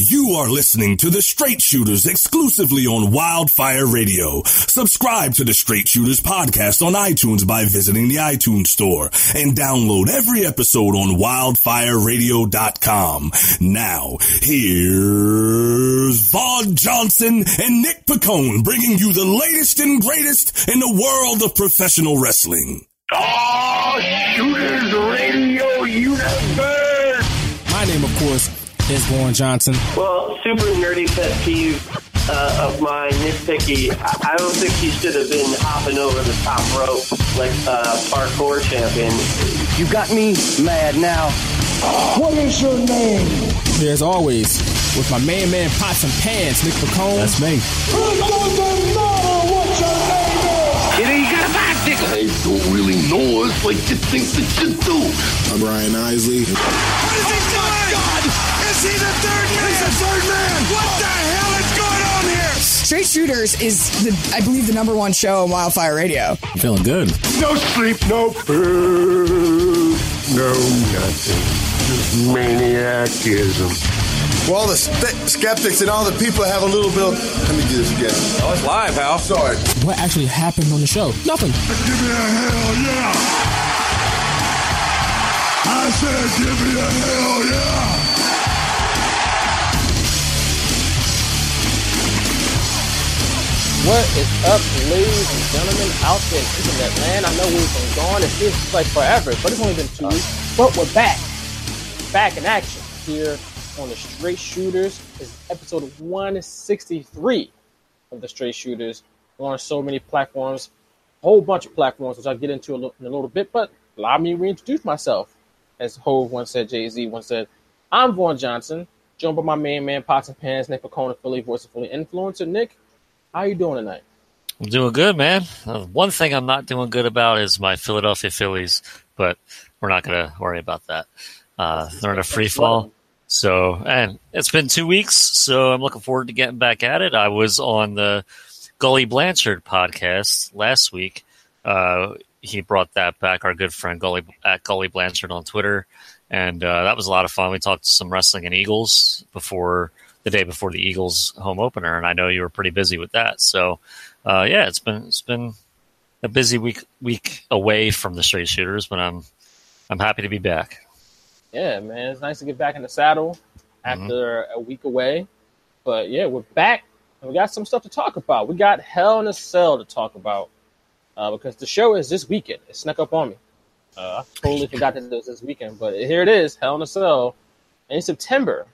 You are listening to the Straight Shooters exclusively on Wildfire Radio. Subscribe to the Straight Shooters podcast on iTunes by visiting the iTunes store and download every episode on wildfireradio.com. Now, here's Vaughn Johnson and Nick Picone bringing you the latest and greatest in the world of professional wrestling. Oh, Shooters Radio Universe! My name, of course, is Vaughn Johnson. Well, super nerdy pet peeve uh, of mine, nitpicky. I, I don't think he should have been hopping over the top rope like a uh, parkour champion. You got me mad now. What is your name? Here, as always, with my man, man, Pots and Pans, Nick Picone. That's me. It doesn't matter what your name is. You know, you got a bicycle. I don't really know us like you think that you do. I'm Brian Isley. What is he doing? God! Is he the third man? He's the third man. What the hell is going on here? Straight Shooters is, the, I believe, the number one show on Wildfire Radio. I'm feeling good. No sleep, no food, no nothing. Just maniacism. Well, the st- skeptics and all the people have a little bit of. Let me do this again. Oh, it's live, Hal. Sorry. What actually happened on the show? Nothing. Give me a hell yeah! I said, give me a hell yeah! What is up, ladies and gentlemen, out there in internet land? I know we've been gone. It feels like forever, but it's only been two weeks. But we're back. Back in action here on the Straight Shooters. is episode 163 of the Straight Shooters. We're on so many platforms, a whole bunch of platforms, which I'll get into a little, in a little bit, but allow me to reintroduce myself. As Hove once said, Jay Z once said, I'm Vaughn Johnson, joined by my main man, Pots and Pans, Nick Picone, Philly voice of Philly influencer. Nick, how you doing tonight? I'm doing good, man. Uh, one thing I'm not doing good about is my Philadelphia Phillies, but we're not going to worry about that. Uh, they're in a free fall. So, and it's been two weeks, so I'm looking forward to getting back at it. I was on the Gully Blanchard podcast last week. Uh, he brought that back, our good friend Gully at Gully Blanchard on Twitter, and uh, that was a lot of fun. We talked some wrestling and Eagles before the day before the Eagles home opener, and I know you were pretty busy with that. So, uh, yeah, it's been it's been a busy week week away from the straight shooters, but I'm I'm happy to be back. Yeah, man, it's nice to get back in the saddle after mm-hmm. a week away. But yeah, we're back and we got some stuff to talk about. We got Hell in a Cell to talk about uh, because the show is this weekend. It snuck up on me. Uh, I totally forgot that it was this weekend, but here it is, Hell in a Cell, in September.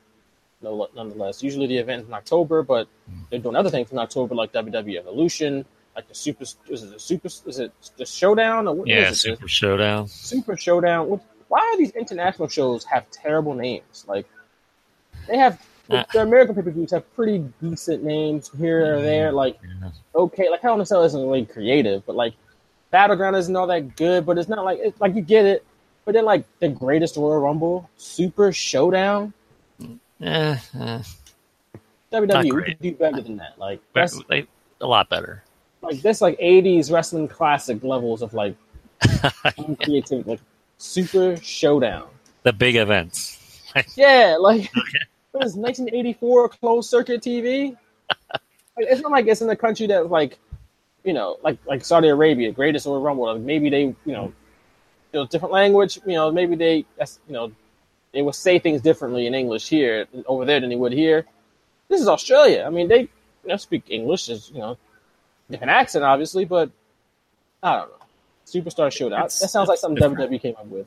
No, nonetheless, usually the event is in October, but they're doing other things in October, like WWE Evolution, like the Super. Is it the Super? Is it the Showdown? Or what yeah, Super Showdown. Super Showdown. What, why are these international shows have terrible names? Like they have uh, the American pay per views have pretty decent names here or there. Like yeah. okay, like Hell in a Cell isn't really creative, but like Battleground isn't all that good. But it's not like it's like you get it. But then like the Greatest Royal Rumble, Super Showdown. Eh, eh. WWE, we can do better than that. Like that's they, a lot better. Like that's like '80s wrestling classic levels of like creativity. Like Super Showdown. The big events. yeah, like what is 1984 closed circuit TV? like, it's not like it's in a country that's like, you know, like like Saudi Arabia, greatest Royal Rumble. Like maybe they, you know, you know, different language. You know, maybe they, that's you know, they would say things differently in English here over there than they would here. This is Australia. I mean, they you know, speak English, is you know, different accent, obviously, but I don't know. Superstar Showdown. That sounds like something different. WWE came up with.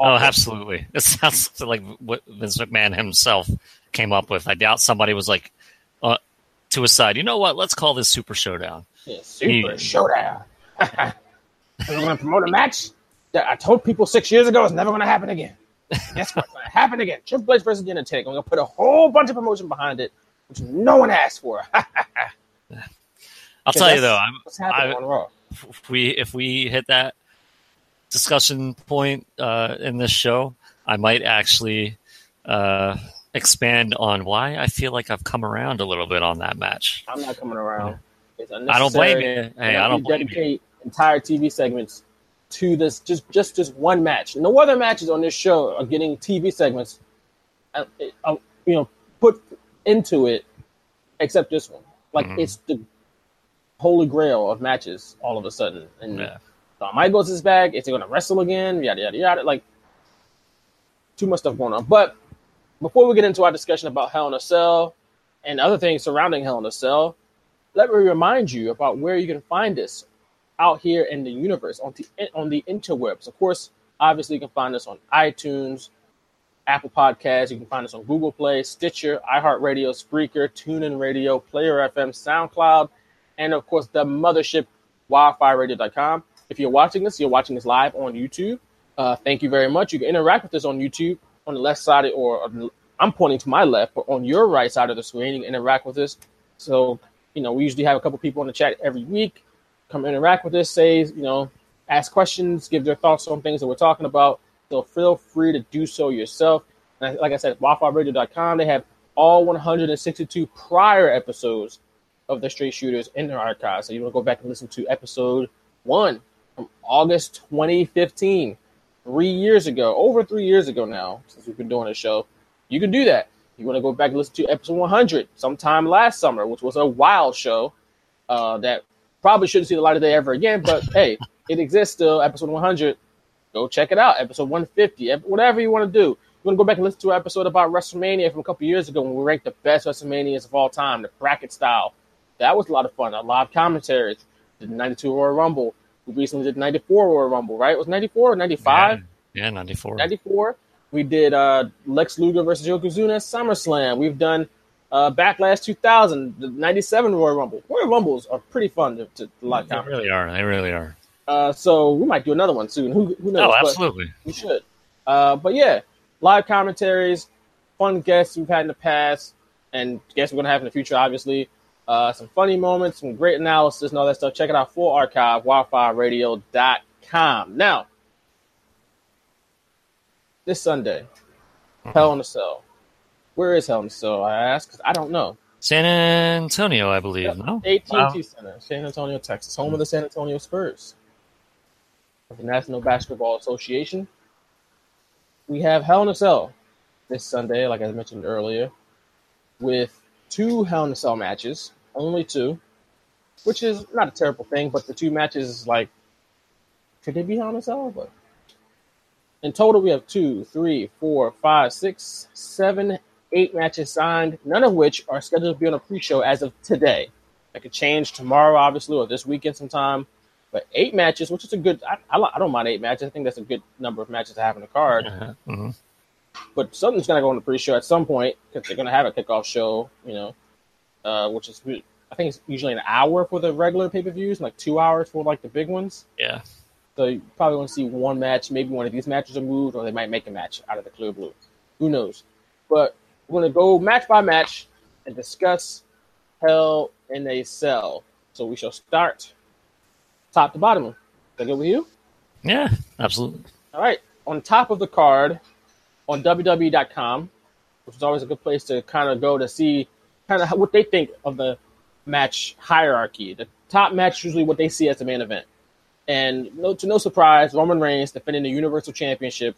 oh, absolutely. It sounds like what Vince McMahon himself came up with. I doubt somebody was like uh, to his side. You know what? Let's call this Super Showdown. Yeah, Super he, Showdown. We're going to promote a match that I told people six years ago is never going to happen again. Guess what's going to happen again? Triple H versus The Undertaker. I'm going to put a whole bunch of promotion behind it, which no one asked for. I'll tell you though, I'm, what's happening I, on Raw if we if we hit that discussion point uh, in this show, I might actually uh, expand on why I feel like I've come around a little bit on that match. I'm not coming around. I don't blame you. Hey, I don't blame dedicate you. entire TV segments to this just just just one match. No other matches on this show are getting TV segments. Uh, uh, you know, put into it except this one. Like Mhm. it's the holy grail of matches all of a sudden. And Yeah. Shawn Michaels is back. Is he going to wrestle again? Yada yada yada. Like too much stuff going on. But before we get into our discussion about Hell in a Cell and other things surrounding Hell in a Cell, let me remind you about where you can find us out here in the universe on the on the interwebs. Of course, obviously you can find us on iTunes, Apple Podcasts. You can find us on Google Play, Stitcher, iHeartRadio, Spreaker, TuneIn Radio, Player FM, SoundCloud, and of course the mothership wildfireradio.com. If you're watching this, you're watching this live on YouTube. Uh, thank you very much. You can interact with us on YouTube on the left side, or I'm pointing to my left, but on your right side of the screen, you can interact with us. So, you know, we usually have a couple people in the chat every week. Come interact with us, say, you know, ask questions, give their thoughts on things that we're talking about. So feel free to do so yourself. And like I said, WildfireRadio.com, they have all 162 prior episodes of the Straight Shooters in their archives. So you want to go back and listen to episode one from August 2015, three years ago, over three years ago now, since we've been doing this show. You can do that. You want to go back and listen to episode 100 sometime last summer, which was a wild show uh, that probably shouldn't see the light of day ever again. But hey, it exists still. Episode 100. Go check it out. Episode 150. Whatever you want to do. You want to go back and listen to an episode about WrestleMania from a couple years ago when we ranked the best WrestleManias of all time, the bracket style. That was a lot of fun. A lot of commentaries. Did the 92 Royal Rumble. We recently did 94 Royal Rumble, right? It was 94 or 95? Yeah, 94. 94. We did uh, Lex Luger versus Yokozuna at SummerSlam. We've done uh, Backlash 2000, the 97 Royal Rumble. Royal Rumbles are pretty fun to, to, like. They really are. They really are. Uh, so we might do another one soon. Who, who knows? Oh, But absolutely. we should. Uh, but yeah, live commentaries, fun guests we've had in the past, and guests we're going to have in the future, obviously. Uh, some funny moments, some great analysis, and all that stuff. Check it out, full archive, wildfireradio.com. Now, this Sunday, Hell in a Cell. Where is Hell in a Cell? I ask 'cause I don't know. San Antonio, I believe. No, AT&T Wow. Center, San Antonio, Texas, home of hmm. the San Antonio Spurs of the National Basketball Association. We have Hell in a Cell this Sunday, like I mentioned earlier, with two Hell in a Cell matches, only two, which is not a terrible thing, but the two matches is like, could they be Hell in a Cell? But in total, we have two, three, four, five, six, seven, eight matches signed, none of which are scheduled to be on a pre-show as of today. That could change tomorrow, obviously, or this weekend sometime. But eight matches, which is a good. I, I, I don't mind eight matches. I think that's a good number of matches to have in the card. Mhm. But something's gonna go on the pre-show at some point because they're gonna have a kickoff show. You know, uh, which is I think it's usually an hour for the regular pay-per-views, and like two hours for like the big ones. Yeah. So you probably want to see one match. Maybe one of these matches are moved, or they might make a match out of the clear blue. Who knows? But we're gonna go match by match and discuss Hell in a Cell. So we shall start top to bottom. Is that good with you? Yeah, absolutely. All right. On top of the card on WWE.com, which is always a good place to kind of go to see kind of what they think of the match hierarchy. The top match usually what they see as the main event. And no, to no surprise, Roman Reigns defending the Universal Championship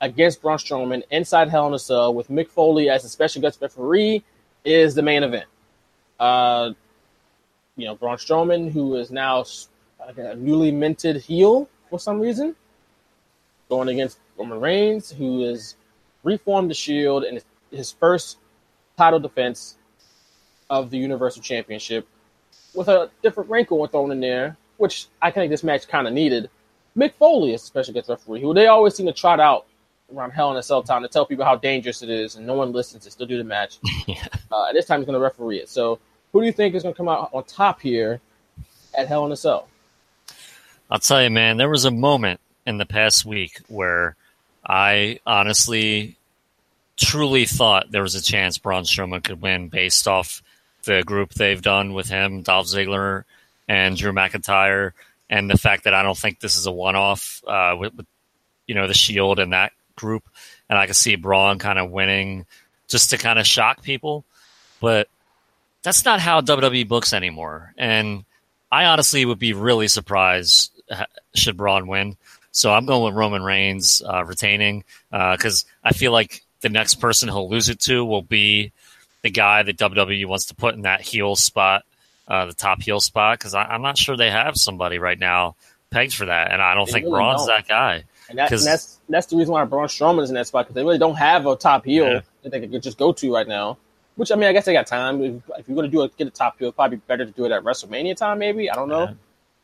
against Braun Strowman inside Hell in a Cell with Mick Foley as a special guest referee is the main event. Uh, you know, Braun Strowman, who is now a newly minted heel for some reason, going against Roman Reigns, who has reformed the Shield in his first title defense of the Universal Championship, with a different wrinkle thrown in there, which I think this match kind of needed. Mick Foley is a special guest referee, who they always seem to trot out around Hell in a Cell time to tell people how dangerous it is, and no one listens. They still do the match. uh, this time he's going to referee it. So, who do you think is going to come out on top here at Hell in a Cell? I'll tell you, man, there was a moment in the past week where I honestly, truly thought there was a chance Braun Strowman could win based off the group they've done with him, Dolph Ziggler and Drew McIntyre, and the fact that I don't think this is a one-off uh, with, with you know the Shield and that group, and I could see Braun kind of winning just to kind of shock people, but that's not how WWE books anymore, and I honestly would be really surprised uh, should Braun win. So I'm going with Roman Reigns uh, retaining because I feel like the next person he'll lose it to will be the guy that WWE wants to put in that heel spot, uh, the top heel spot, because I'm not sure they have somebody right now pegged for that, and I don't They think really Braun's don't. that guy. And, that, and that's that's the reason why Braun Strowman is in that spot because they really don't have a top heel Yeah. that they could just go to right now. Which I mean, I guess they got time. If, if you're going to do it, get a top heel, it's probably better to do it at WrestleMania time, maybe. I don't know. Yeah.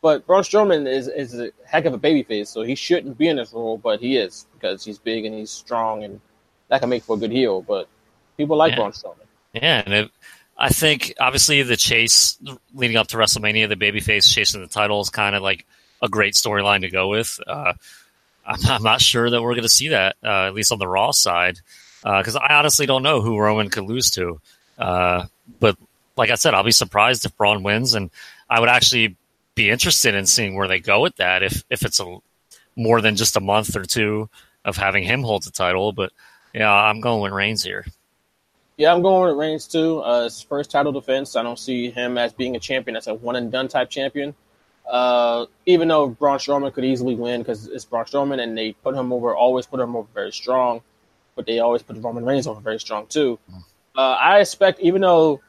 But Braun Strowman is is a heck of a babyface, so he shouldn't be in this role, but he is because he's big and he's strong, and that can make for a good heel. But people like Yeah. Braun Strowman. Yeah, and it, I think obviously the chase leading up to WrestleMania, the babyface chasing the title is kind of like a great storyline to go with. Uh, I'm, I'm not sure that we're going to see that, uh, at least on the Raw side, because I honestly don't know who Roman could lose to. Uh, but like I said, I'll be surprised if Braun wins, and I would actually be interested in seeing where they go with that if if it's a more than just a month or two of having him hold the title. But yeah, I'm going with Reigns here. Yeah, I'm going with Reigns too. Uh, his first title defense. I don't see him as being a champion. That's a one and done type champion. Uh, even though Braun Strowman could easily win because it's Braun Strowman and they put him over, always put him over very strong, but they always put Roman Reigns over very strong too. Uh, I expect, even though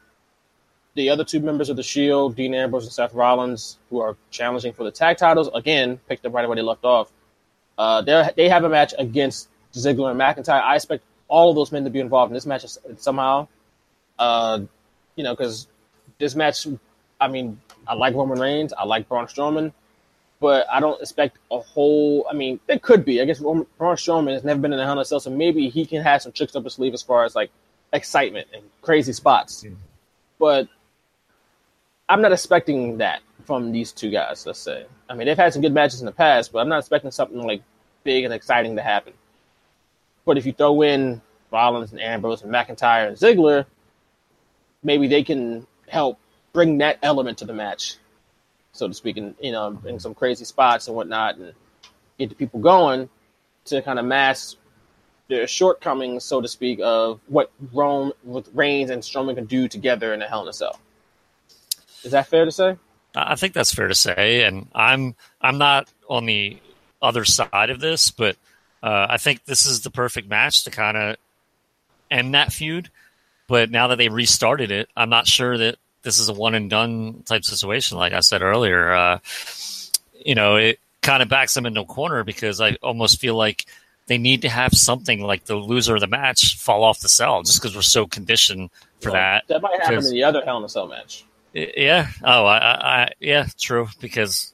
the other two members of the Shield, Dean Ambrose and Seth Rollins, who are challenging for the tag titles, again picked up right where they left off. Uh, they have a match against Ziggler and McIntyre. I expect all of those men to be involved in this match somehow. Uh, you know, because this match, I mean, I like Roman Reigns, I like Braun Strowman, but I don't expect a whole. I mean, it could be. I guess Roman, Braun Strowman has never been in a Hell in a Cell, so maybe he can have some tricks up his sleeve as far as like excitement and crazy spots. But I'm not expecting that from these two guys. Let's say. I mean, they've had some good matches in the past, but I'm not expecting something like big and exciting to happen. But if you throw in Rollins and Ambrose and McIntyre and Ziggler, maybe they can help bring that element to the match, so to speak, and you know, in some crazy spots and whatnot, and get the people going to kind of mask their shortcomings, so to speak, of what Rome with Reigns and Strowman can do together in a Hell in a Cell. Is that fair to say? I think that's fair to say, and I'm I'm not on the other side of this, but uh, I think this is the perfect match to kind of end that feud. But now that they restarted it, I'm not sure that this is a one and done type situation. Like I said earlier, uh, you know, it kind of backs them into a corner because I almost feel like they need to have something like the loser of the match fall off the cell, just because we're so conditioned for Well, that. That might happen in the other Hell in a Cell match. yeah. Oh, I, I, I, yeah, true. Because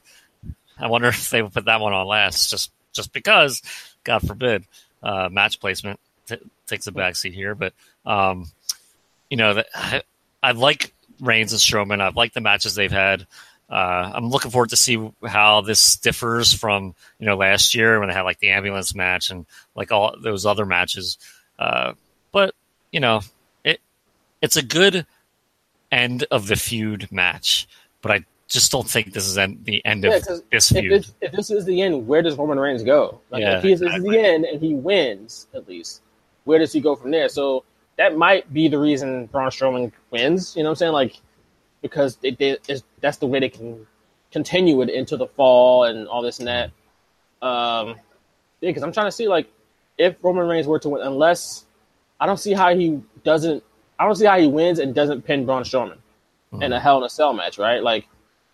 I wonder if they would put that one on last, just just because, God forbid, uh, match placement t- takes a backseat here. But um, you know, that I, I like Reigns and Strowman. I've liked the matches they've had. Uh, I'm looking forward to see how this differs from you know last year when they had like the ambulance match and like all those other matches. Uh, but you know, it it's a good end of the feud match, but I just don't think this is en- the end Yeah, of this if, feud. if this is the end, where does Roman Reigns go? Like, Yeah, if he is, this is the end and he wins, at least, where does he go from there? So that might be the reason Braun Strowman wins. You know what I'm saying? Like, because they, that's the way they can continue it into the fall and all this and that. Um, yeah, because I'm trying to see like if Roman Reigns were to win, unless I don't see how he doesn't. I don't see how he wins and doesn't pin Braun Strowman in a Hell in a Cell match, right? Like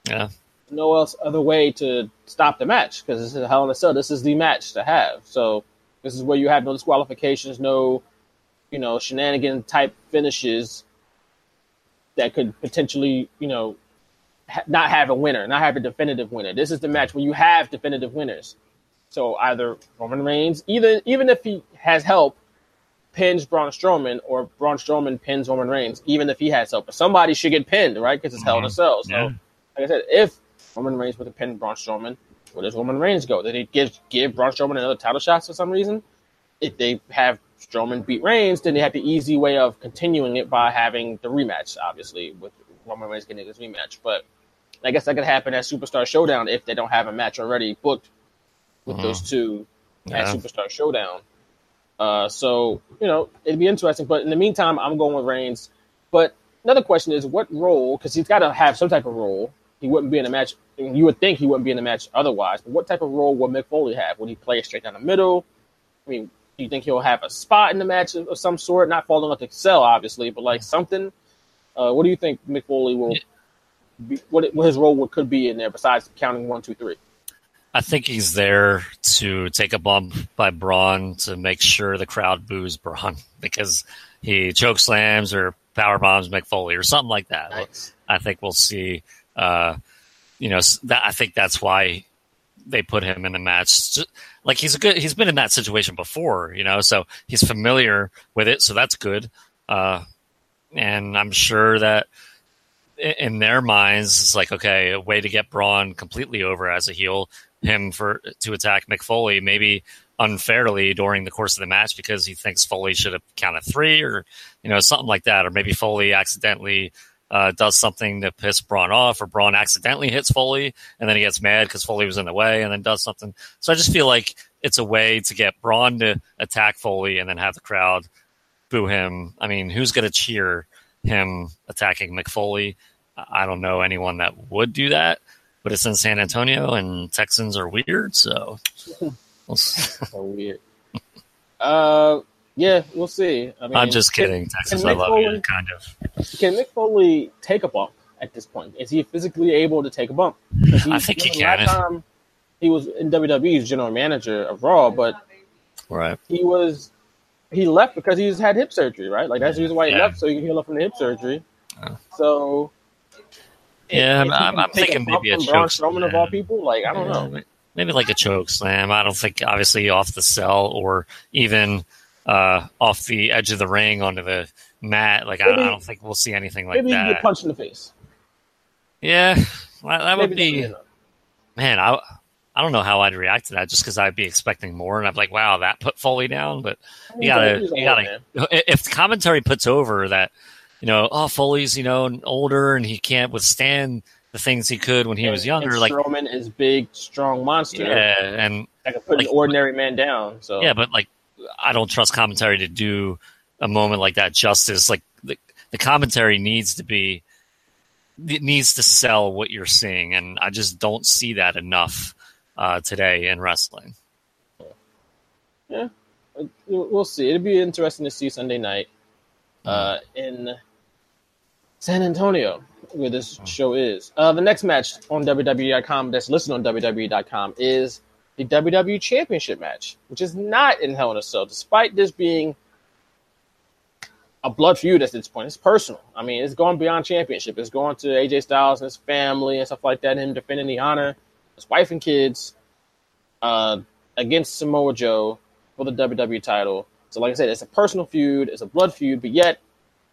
yeah, no else other way to stop the match because this is a Hell in a Cell. This is the match to have. So this is where you have no disqualifications, no you know shenanigan type finishes that could potentially you know ha- not have a winner, not have a definitive winner. This is the match where you have definitive winners. So either Roman Reigns, either even if he has help, pins Braun Strowman, or Braun Strowman pins Roman Reigns, even if he has help. But somebody should get pinned, right? Because it's Hell in a Cell. So, Yeah. like I said, if Roman Reigns were to pin Braun Strowman, where does Roman Reigns go? Did they give give Braun Strowman another title shot for some reason? If they have Strowman beat Reigns, then they have the easy way of continuing it by having the rematch, obviously, with Roman Reigns getting his rematch. But I guess that could happen at Superstar Showdown if they don't have a match already booked with those two at Superstar Showdown. Uh, so you know it'd be interesting. But in the meantime, I'm going with Reigns. But another question is, what role? Because he's got to have some type of role. He wouldn't be in a match. You would think he wouldn't be in the match otherwise. But what type of role would Mick Foley have? Would he play straight down the middle? I mean, Do you think he'll have a spot in the match of, of some sort? Not falling off the cell, obviously, but like something. Uh, what do you think Mick Foley will? Be, what, what his role would, could be in there besides counting one, two, three? I think he's there to take a bump by Braun to make sure the crowd boos Braun because he choke slams or power bombs Mick Foley or something like that. Nice. I think we'll see. Uh, you know, that, I think that's why they put him in the match. Like he's a good, he's been in that situation before, you know, so he's familiar with it. So that's good. Uh, and I'm sure that in their minds, it's like, okay, a way to get Braun completely over as a heel, him for to attack Mick Foley, maybe unfairly during the course of the match because he thinks Foley should have counted three or, you know, something like that. Or maybe Foley accidentally uh, does something to piss Braun off, or Braun accidentally hits Foley, and then he gets mad because Foley was in the way, and then does something. So I just feel like it's a way to get Braun to attack Foley and then have the crowd boo him. I mean, who's going to cheer him attacking Mick Foley? I don't know anyone that would do that, but it's in San Antonio, and Texans are weird, so. So weird. Uh, yeah, we'll see. I mean, I'm just kidding, Texas. I love Foley, you, kind of. Can Mick Foley take a bump at this point? Is he physically able to take a bump? I think he can. Last time he was in WWE's general manager of Raw, but right, he was he left because he's had hip surgery, right? Like that's the reason why he yeah. left, so he can heal up from the hip surgery. Oh. So. Yeah, if, I'm, I'm thinking maybe a choke Strowman of all people. Like I don't yeah, know maybe like a choke slam. I don't think obviously off the cell or even uh, off the edge of the ring onto the mat. Like maybe, I, I, don't think we'll see anything like maybe that. Maybe get punched in the face. Yeah, that, that would be. Man, I I don't know how I'd react to that just because I'd be expecting more, and I'm like, wow, that put Foley down. But you gotta, you gotta. If the commentary puts over that, you know, oh Foley's you know older and he can't withstand the things he could when he was younger. And like Strowman is big, strong monster. Yeah, and I can put like, an ordinary man down. So yeah, but like I don't trust commentary to do a moment like that justice. Like the, the commentary needs to be it needs to sell what you're seeing, and I just don't see that enough uh, today in wrestling. Yeah, we'll see. It'll be interesting to see Sunday night uh, in San Antonio where this show is. Uh, the next match on WWE.com that's listed on WWE.com is the WWE Championship match, which is not in Hell in a Cell, despite this being a blood feud at this point. It's personal. I mean, it's going beyond championship. It's going to AJ Styles and his family and stuff like that, him defending the honor, his wife and kids uh, against Samoa Joe for the WWE title. So, like I said, it's a personal feud, it's a blood feud, but yet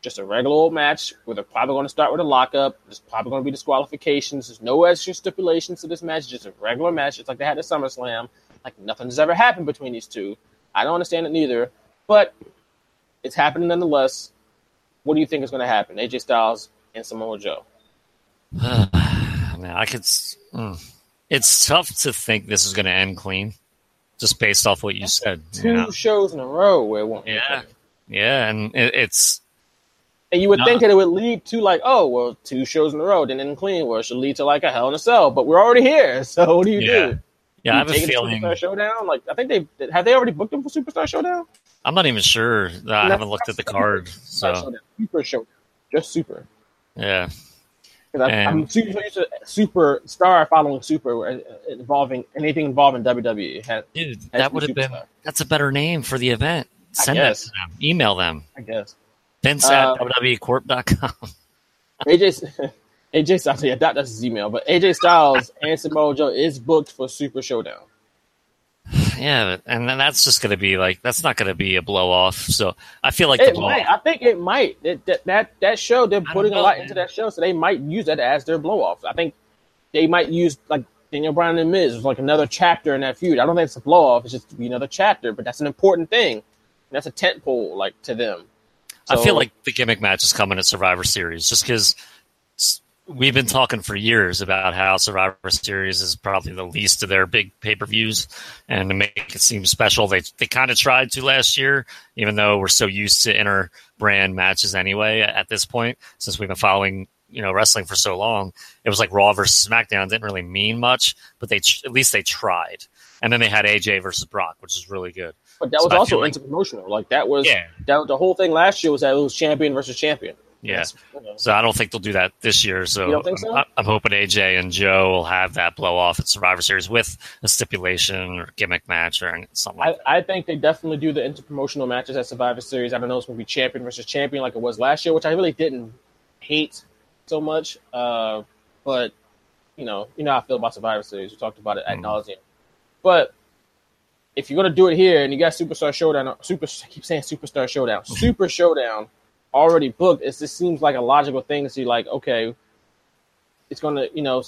just a regular old match where they're probably going to start with a lockup. There's probably going to be disqualifications. There's no extra stipulations to this match. just a regular match, It's like they had at SummerSlam. Like nothing's ever happened between these two. I don't understand it neither, but it's happening nonetheless. What do you think is going to happen? AJ Styles and Samoa Joe. Man, I could. Mm. It's tough to think this is going to end clean, just based off what you said. Two you know? shows in a row where it won't. Yeah, yeah, and it, it's and you would no. think that it would lead to like, oh, well, two shows in a row didn't end clean, well, it should lead to like a Hell in a Cell. But we're already here, so what do you yeah. do? Yeah, I have a feeling. Superstar Showdown. Like, I think they have they already booked them for Superstar Showdown. I'm not even sure. I haven't looked at the card. So Super Showdown, just Super. Yeah. Because I'm super used to Superstar following Super uh, involving anything involving WWE. Dude, that would have been that's a better name for the event. Send that to them. Email them. I guess. Vince at uh, WWEcorp.com. AJ, AJ Styles, yeah, that, that's his email. But AJ Styles and Samoa Joe is booked for Super Showdown. Yeah, and then that's just going to be like that's not going to be a blow off. So I feel like it might. I think it might. It, that, that that show they're putting know, a lot man. into that show, so they might use that as their blow off. I think they might use like Daniel Bryan and Miz was like another chapter in that feud. I don't think it's a blow off. It's just another chapter, but that's an important thing. That's a tent pole like to them. So, I feel like the gimmick match is coming at Survivor Series just because we've been talking for years about how Survivor Series is probably the least of their big pay per views, and to make it seem special, they they kind of tried to last year, even though we're so used to inter brand matches anyway. At this point, since we've been following you know wrestling for so long, it was like Raw versus SmackDown didn't really mean much, but they at least they tried, and then they had AJ versus Brock, which is really good. But that was also interpromotional. Like that was Yeah. that, the whole thing last year was that it was champion versus champion. Yeah. You know. So I don't think they'll do that this year. So, You don't think so? I- I'm hoping AJ and Joe will have that blow off at Survivor Series with a stipulation or gimmick match or something like I, I think they definitely do the interpromotional matches at Survivor Series. I don't know it's going to be champion versus champion like it was last year, which I really didn't hate so much. Uh, but you know, you know how I feel about Survivor Series. We talked about it Mm-hmm. ad nauseum. But if you're going to do it here and you got Superstar Showdown, Super, I keep saying Superstar Showdown, Super Showdown already booked, it just seems like a logical thing to see. Like, okay, it's going to, you know,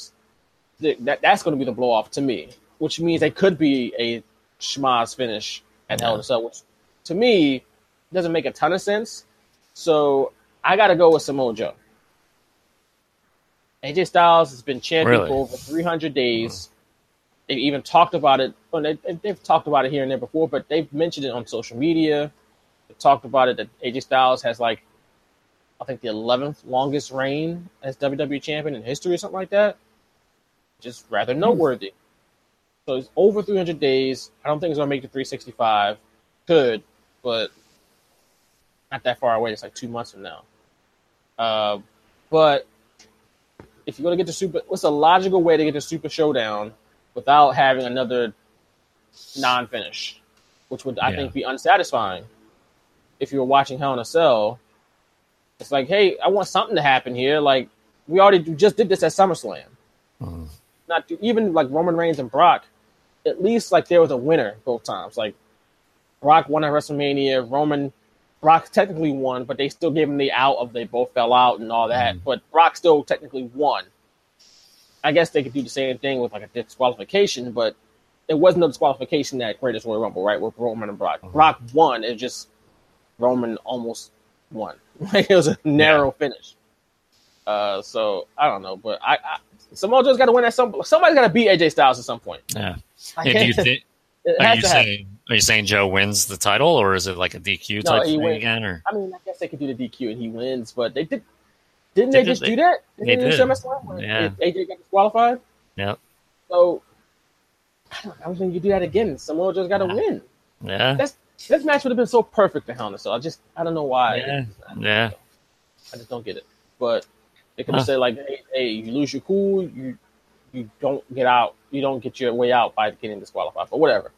th- that that's going to be the blow off to me, which means it could be a schmoz finish at Hell in a Cell, which to me doesn't make a ton of sense. So I got to go with Samoa Joe. AJ Styles has been champion Really? for over 300 days. They've even talked about it. Well, they, they- they've talked about it here and there before, but they've mentioned it on social media. They talked about it that AJ Styles has like, I think the 11th longest reign as WWE champion in history or something like that. Just rather noteworthy. So it's over 300 days. I don't think it's going to make the 365. Could, but not that far away. It's like two months from now. Uh, but if you're going to get the super, what's a logical way to get the Super Showdown without having another non-finish, which would I Yeah. think be unsatisfying. If you were watching Hell in a Cell, it's like, hey, I want something to happen here. Like we already just did this at SummerSlam. Mm-hmm. Not to, even like Roman Reigns and Brock. At least like there was a winner both times. Like Brock won at WrestleMania. Roman Brock technically won, but they still gave him the out of they both fell out and all that. Mm-hmm. But Brock still technically won. I guess they could do the same thing with like a disqualification, but it wasn't no disqualification at Greatest Royal Rumble, right? With Roman and Brock. Brock won. It just Roman almost won. it was a narrow finish. Uh, so I don't know, but I, I Samoa Joe's got to win at some. Somebody's got to beat AJ Styles at some point. Yeah. Yeah, do you think? Are you to happen. saying? Are you saying Joe wins the title, or is it like a DQ No, type he thing wins. again? Or I mean, I guess they could do the DQ and he wins, but they did. Didn't They they, just they- do that? Didn't they did. SummerSlam when Yeah. AJ got disqualified. yeah, So I don't, I don't think you do that again. Samoa Joe's got to win. yeah, That's this match would have been so perfect to Hell in Cell. I just I don't know why. yeah, yeah. I just don't get it. But they could Huh. have said like, hey, hey, you lose your cool, you you don't get out, you don't get your way out by getting disqualified. But whatever.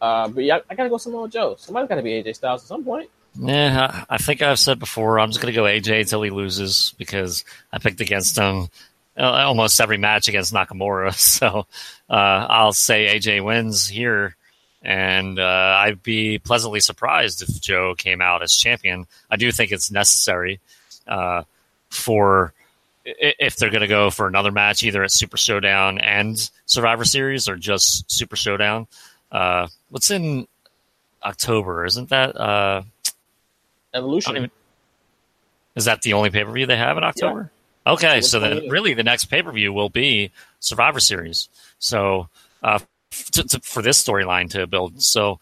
Uh, but yeah, I gotta go Samoa Joe. Somebody's got to be AJ Styles at some point. Yeah, I think I've said before. I'm just going to go AJ until he loses because I picked against him uh, almost every match against Nakamura. So uh, I'll say AJ wins here, and uh, I'd be pleasantly surprised if Joe came out as champion. I do think it's necessary uh, for if they're going to go for another match, either at Super Showdown and Survivor Series, or just Super Showdown. Uh, what's in October? Isn't that? Evolution. Even- is that the only pay per view they have in October? Okay, so then really the next pay per view will be Survivor Series. So uh, to, to, for this storyline to build, so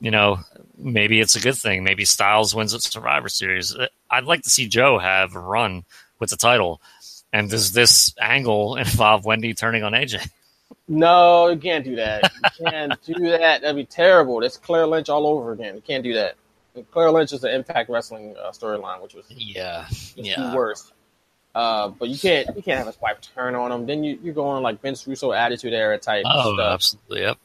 you know maybe it's a good thing. Maybe Styles wins at Survivor Series. Uh, I'd like to see Joe have a run with the title. And does this angle involve Wendy turning on AJ? No, you can't do that. You can't do that. That'd be terrible. That's Claire Lynch all over again. You can't do that. Claire Lynch is the Impact Wrestling uh, storyline, which was Yeah, the yeah. worst. Uh, but you can't you can't have his wife turn on him. Then you you're going like Vince Russo attitude era type Oh, stuff. absolutely. Yep.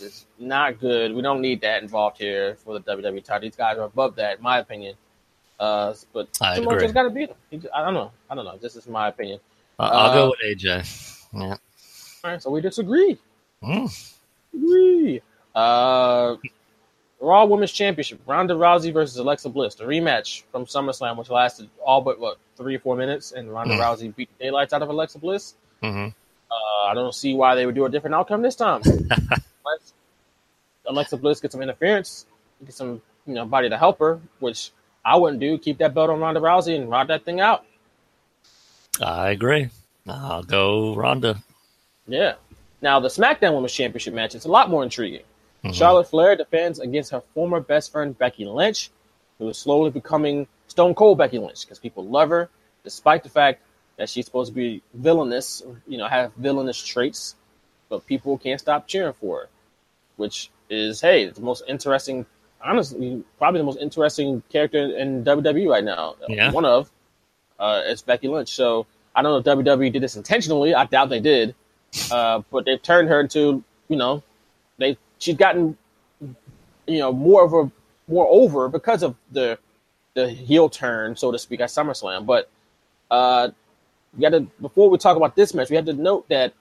It's not good. We don't need that involved here for the WWE title. These guys are above that, in my opinion. Uh, but I Samoa agree. Joe's got to beat him. Just- I don't know. I don't know. This is my opinion. Uh, I'll Uh, go with AJ. Yeah. All right, so we disagree. Mm. Agree. Uh, Raw Women's Championship: Ronda Rousey versus Alexa Bliss, the rematch from SummerSlam, which lasted all but what three or four minutes, and Ronda Mm. Rousey beat the daylights out of Alexa Bliss. hmm Uh, I don't see why they would do a different outcome this time. Alexa Bliss get some interference, get some you know body to help her, which I wouldn't do. Keep that belt on Ronda Rousey and ride that thing out. I agree. I'll go Ronda. Yeah. Now the SmackDown Women's Championship match is a lot more intriguing. Mhm. Charlotte Flair defends against her former best friend Becky Lynch, who is slowly becoming Stone Cold Becky Lynch because people love her, despite the fact that she's supposed to be villainous, you know, have villainous traits, but people can't stop cheering for her. Which is hey, the most interesting, honestly, probably the most interesting character in WWE right now. Yeah. One of uh, it's Becky Lynch. So I don't know if WWE did this intentionally. I doubt they did, uh, but they've turned her into you know they she's gotten you know more of a more over because of the the heel turn, so to speak, at SummerSlam. But uh, we got to before we talk about this match, we have to note that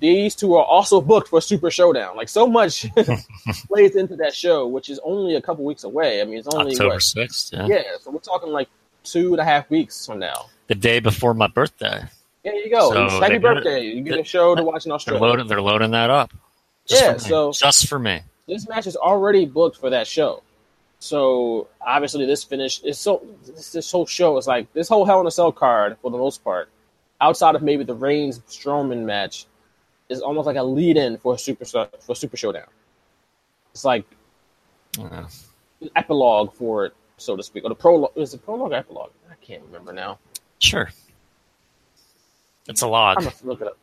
these two are also booked for Super Showdown. Like so much plays into that show, which is only a couple weeks away. I mean, it's only October sixth. Yeah. Yeah, so we're talking like two and a half weeks from now. the day before my birthday. There you go. So Happy birthday! it. You get a show to watch in They're Australia. loading. They're loading that up. Just Yeah, so- just for me. this match is already booked for that show. So obviously, this finish is so. This, this whole show is like this whole Hell in a Cell card for the most part, outside of maybe the Reigns Strowman match, is almost like a lead-in for a super for Super Showdown. It's like Yeah. an epilogue for it, so to speak, or the prologue. Is it prologue or epilogue? I can't remember now. Sure. It's a lot. I'm gonna look it up.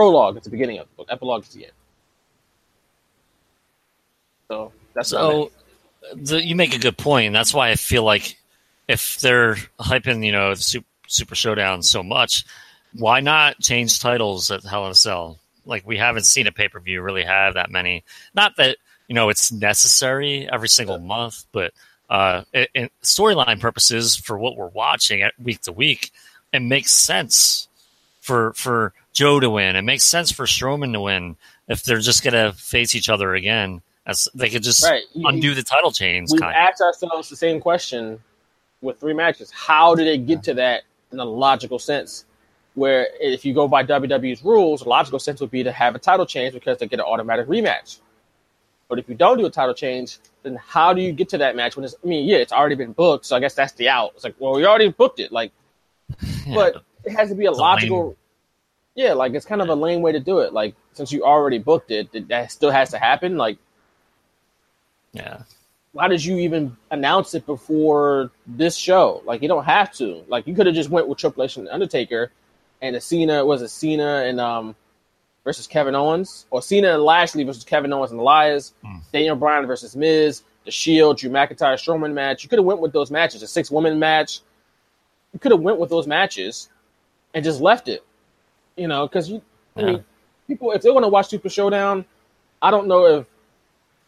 Prologue at the beginning of the book. Epilogue is the end. So that's So the, you make a good point. And that's why I feel like if they're hyping, you know, the Super, Super Showdown so much, why not change titles at Hell in a Cell? Like we haven't seen a pay per view really have that many. Not that you know it's necessary every single month, but uh, in, in storyline purposes for what we're watching at week to week, it makes sense for for Joe to win. It makes sense for Strowman to win if they're just gonna face each other again. As they could just Right. Undo the title chains. Kind asked ourselves the same question with three matches. How did they get to that in a logical sense? Where if you go by WWE's rules, the logical sense would be to have a title change because they get an automatic rematch. But if you don't do a title change, then how do you get to that match when it's? I mean, yeah, it's already been booked, so I guess that's the out. It's like, well, we already booked it, like, Yeah. but it has to be a It's a logical. Yeah, like it's kind of a lame way to do it. Like since you already booked it, that- still has to happen. Like yeah. why did you even announce it before this show? Like you don't have to. Like you could have just went with Triple H and Undertaker, and Cena was it Cena and um versus Kevin Owens, or Cena and Lashley versus Kevin Owens and Elias, Daniel Bryan versus Miz, the Shield, Drew McIntyre Strowman match. You could have went with those matches, a six woman match. You could have went with those matches, and just left it. You know, because you, I mean, people if they want to watch Super Showdown, I don't know if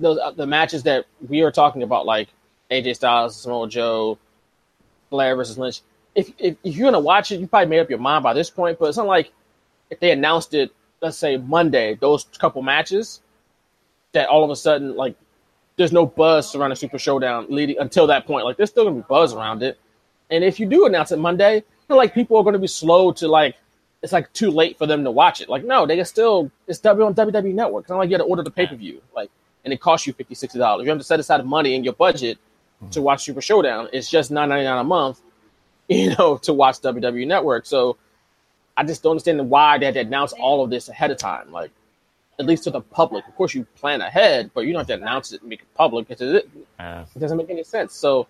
those uh, the matches that we are talking about, like AJ Styles, Samoa Joe, Flair versus Lynch. If, if if you're gonna watch it, you probably made up your mind by this point. But it's not like if they announced it, let's say Monday, those couple matches, that all of a sudden like there's no buzz surrounding Super Showdown leading until that point. Like there's still gonna be buzz around it. And if you do announce it Monday, like people are gonna be slow to like it's like too late for them to watch it. Like no, they can still it's W on WWE Network. It's not like you got to order the pay per view. Like and it costs you 50 60 dollars. You have to set aside money in your budget to watch Super Showdown. It's just nine ninety nine a month, you know, to watch WWE Network. So I just don't understand why they had to announce all of this ahead of time. Like at least to the public. Of course, you plan ahead, but you don't have to announce it and make it public. It's, it, Uh, it doesn't make any sense. So,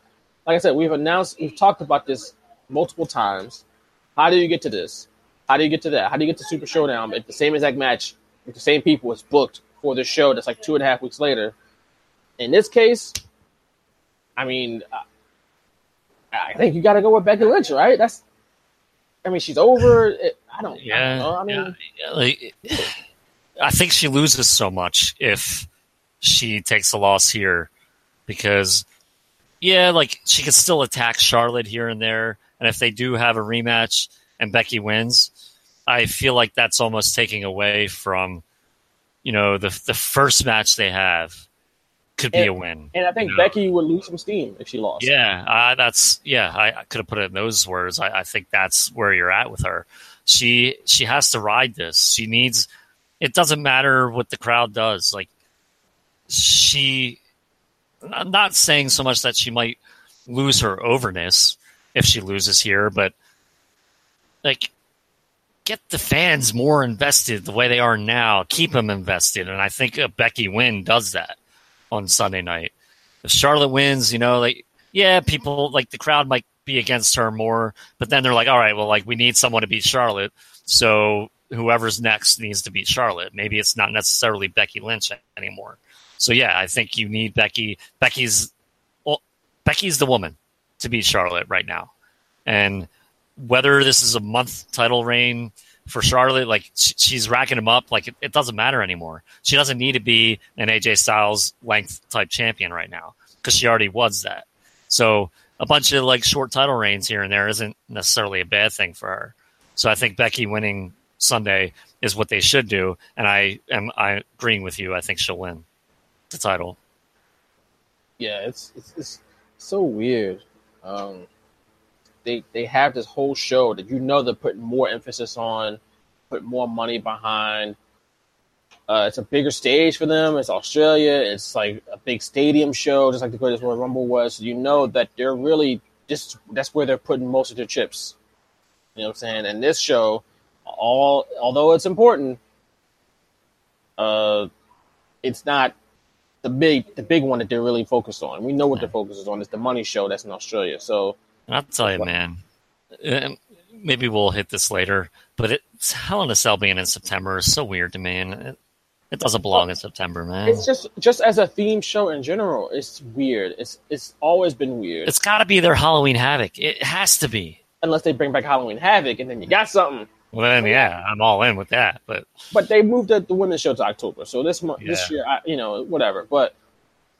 like I said, we've announced, we've talked about this multiple times. How do you get to this? How do you get to that? How do you get to Super Showdown if the same exact match with the same people is booked for this show that's like two and a half weeks later? In this case, I mean, I- I think you got to go with Becky Lynch, right? That's, I mean, she's over. It, I don't, I don't yeah, know. I mean, yeah, yeah, like, I think she loses so much if she takes a loss here because, yeah, like she could still attack Charlotte here and there, and if they do have a rematch and Becky wins, I feel like that's almost taking away from, you know, the the first match they have could be And- a win. and I think you know? Becky would lose some steam if she lost. Yeah, uh, that's yeah. I, I could have put it in those words. I, I think that's where you're at with her. She she has to ride this. She needs. It doesn't matter what the crowd does. Like she, I'm not saying so much that she might lose her overness if she loses here, but like get the fans more invested the way they are now. Keep them invested, and I think a Becky win does that on Sunday night if Charlotte wins, you know, like yeah, people like the crowd might be against her more, but then they're like, all right, well, like we need someone to beat Charlotte, so whoever's next needs to beat Charlotte. Maybe it's not necessarily Becky Lynch anymore. So yeah, I think you need Becky. Becky's well, Becky's the woman to beat Charlotte right now, and whether this is a month title reign for Charlotte, like she's racking them up, like it, it doesn't matter anymore. She doesn't need to be an AJ Styles length type champion right now because she already was that. So a bunch of like short title reigns here and there isn't necessarily a bad thing for her. So I think Becky winning Sunday is what they should do, and I am I agreeing with you. I think she'll win the title. Yeah, it's it's, it's so weird. Um, they they have this whole show that you know they're putting more emphasis on, put more money behind. Uh, it's a bigger stage for them. It's Australia. It's like a big stadium show, just like the Greatest Royal Rumble was. So you know that they're really just that's where they're putting most of their chips. You know what I'm saying? And this show, all although it's important, uh, it's not the big the big one that they're really focused on. We know what their focus is on. It's the money show that's in Australia. So I'll tell you, man. Maybe we'll hit this later, but it's Hell in a Cell being in September is so weird to me, and it, it doesn't belong in September, man. It's just just as a theme show in general, it's weird. It's it's always been weird. It's got to be their Halloween Havoc. It has to be, unless they bring back Halloween Havoc, and then you got something. Well, then yeah, I'm all in with that. But but they moved the, the women's show to October, so this month, yeah. this year, I, you know, whatever. But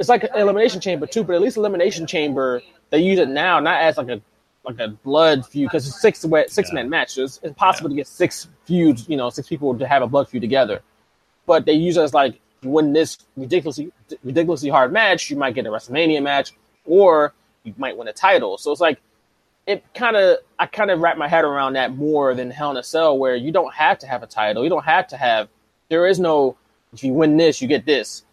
it's like Elimination Chamber too, but at least Elimination Chamber they use it now not as like a like a blood feud because it's six six yeah. man match. So it's impossible yeah. to get six feuds, you know, six people to have a blood feud together. But they use it as like you win this ridiculously ridiculously hard match, you might get a WrestleMania match, or you might win a title. So it's like it kind of I kind of wrap my head around that more than Hell in a Cell, where you don't have to have a title, you don't have to have. There is no if you win this, you get this.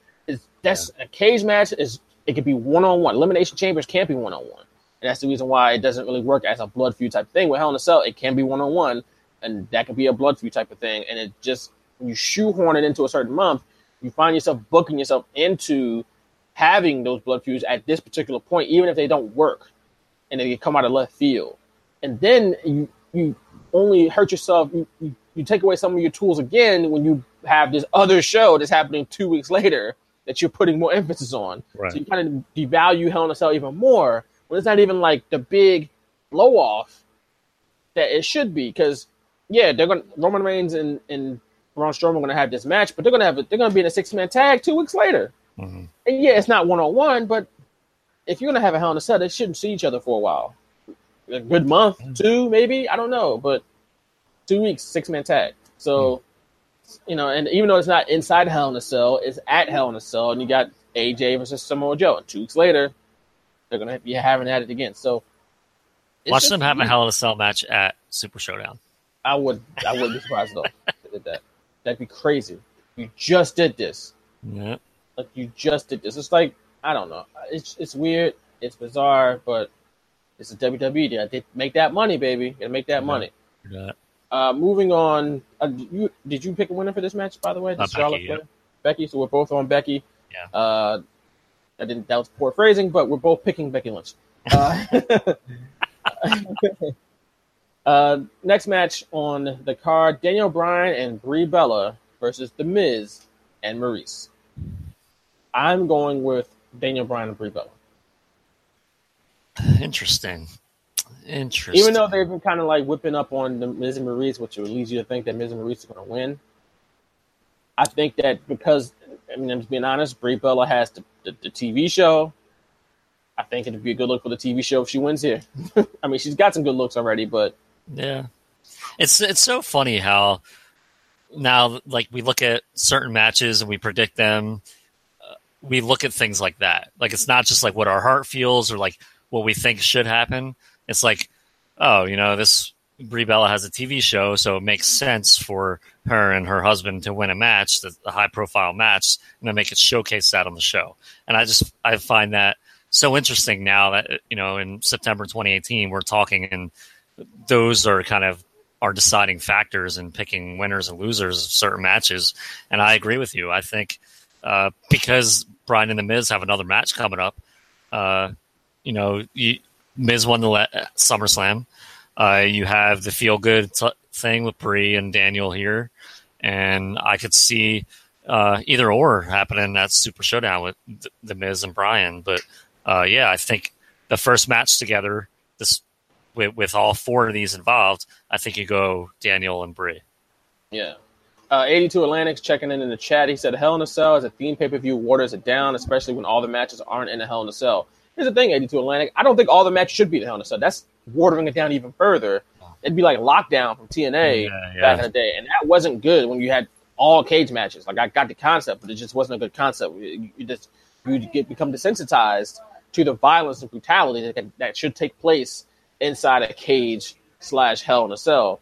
That's yeah. a cage match is it could be one on one. Elimination chambers can't be one on one. And that's the reason why it doesn't really work as a blood feud type thing. With Hell in a Cell, it can be one on one, and that can be a blood feud type of thing. And it just when you shoehorn it into a certain month, you find yourself booking yourself into having those blood feuds at this particular point, even if they don't work, and they come out of left field. And then you you only hurt yourself. You, you, you take away some of your tools again when you have this other show that's happening two weeks later that you're putting more emphasis on. Right. So you kind of devalue Hell in a Cell even more when it's not even like the big blow off that it should be. Because yeah, they're going Roman Reigns and and Braun Strowman are going to have this match, but they're going to have a, they're going to be in a six man tag two weeks later. Mm-hmm. And yeah, it's not one on one, but if you're going to have a Hell in a Cell, they shouldn't see each other for a while. A good month, mm-hmm. two maybe, I don't know, but two weeks, six man tag. So. Mm-hmm. You know, and even though it's not inside Hell in a Cell, it's at Hell in a Cell, and you got AJ versus Samoa Joe. And two weeks later, they're going to be having at it again. So watch them have a Hell in a Cell match at Super Showdown. I would I wouldn't be surprised though. did that. That'd be crazy. You just did this. Yeah. Like you just did this. It's like I don't know. It's it's weird. It's bizarre, but it's a WWE. They make that money, baby. They make that yeah. money. Yeah. Uh, moving on. Uh, you, did you pick a winner for this match, by the way? Did Becky, yeah. Becky. So we're both on Becky. Yeah. Uh, I didn't. That was poor phrasing, but we're both picking Becky Lynch. Uh, uh, next match on the card: Daniel Bryan and Brie Bella versus The Miz and Maryse. I'm going with Daniel Bryan and Brie Bella. Interesting. Interesting. Even though they've been kind of like whipping up on the Miz and Maryse, which would lead you to think that Miz and Maryse are going to win. I think that because I mean, I'm just being honest. Brie Bella has the, the, the TV show. I think it'd be a good look for the TV show if she wins here. I mean, she's got some good looks already, but yeah, it's it's so funny how now like we look at certain matches and we predict them. Uh, we look at things like that. Like it's not just like what our heart feels or like what we think should happen. It's like, oh, you know, this Brie Bella has a TV show, so it makes sense for her and her husband to win a match, the high profile match, and then make it showcase that on the show. And I just I find that so interesting now that you know in September 2018 we're talking and those are kind of our deciding factors in picking winners and losers of certain matches. And I agree with you. I think uh, because Bryan and the Miz have another match coming up, uh, you know, you, Miz won the SummerSlam. Uh, you have the feel good t- thing with Brie and Daniel here, and I could see uh, either or happening that Super Showdown with the, the Miz and Bryan. But uh, yeah, I think the first match together, this with, with all four of these involved, I think you go Daniel and Brie. Yeah. Uh, 82 Atlantic's checking in in the chat. He said, Hell in a Cell is a theme pay per view waters it down, especially when all the matches aren't in a Hell in a Cell. Here's the thing, 82 Atlantic. I don't think all the matches should be the Hell in a Cell. That's watering it down even further. It'd be like Lockdown from TNA Yeah, yeah. back in the day. And that wasn't good when you had all cage matches. Like, I got the concept, but it just wasn't a good concept. You, you just you get become desensitized to the violence and brutality that, that should take place inside a cage slash Hell in a Cell.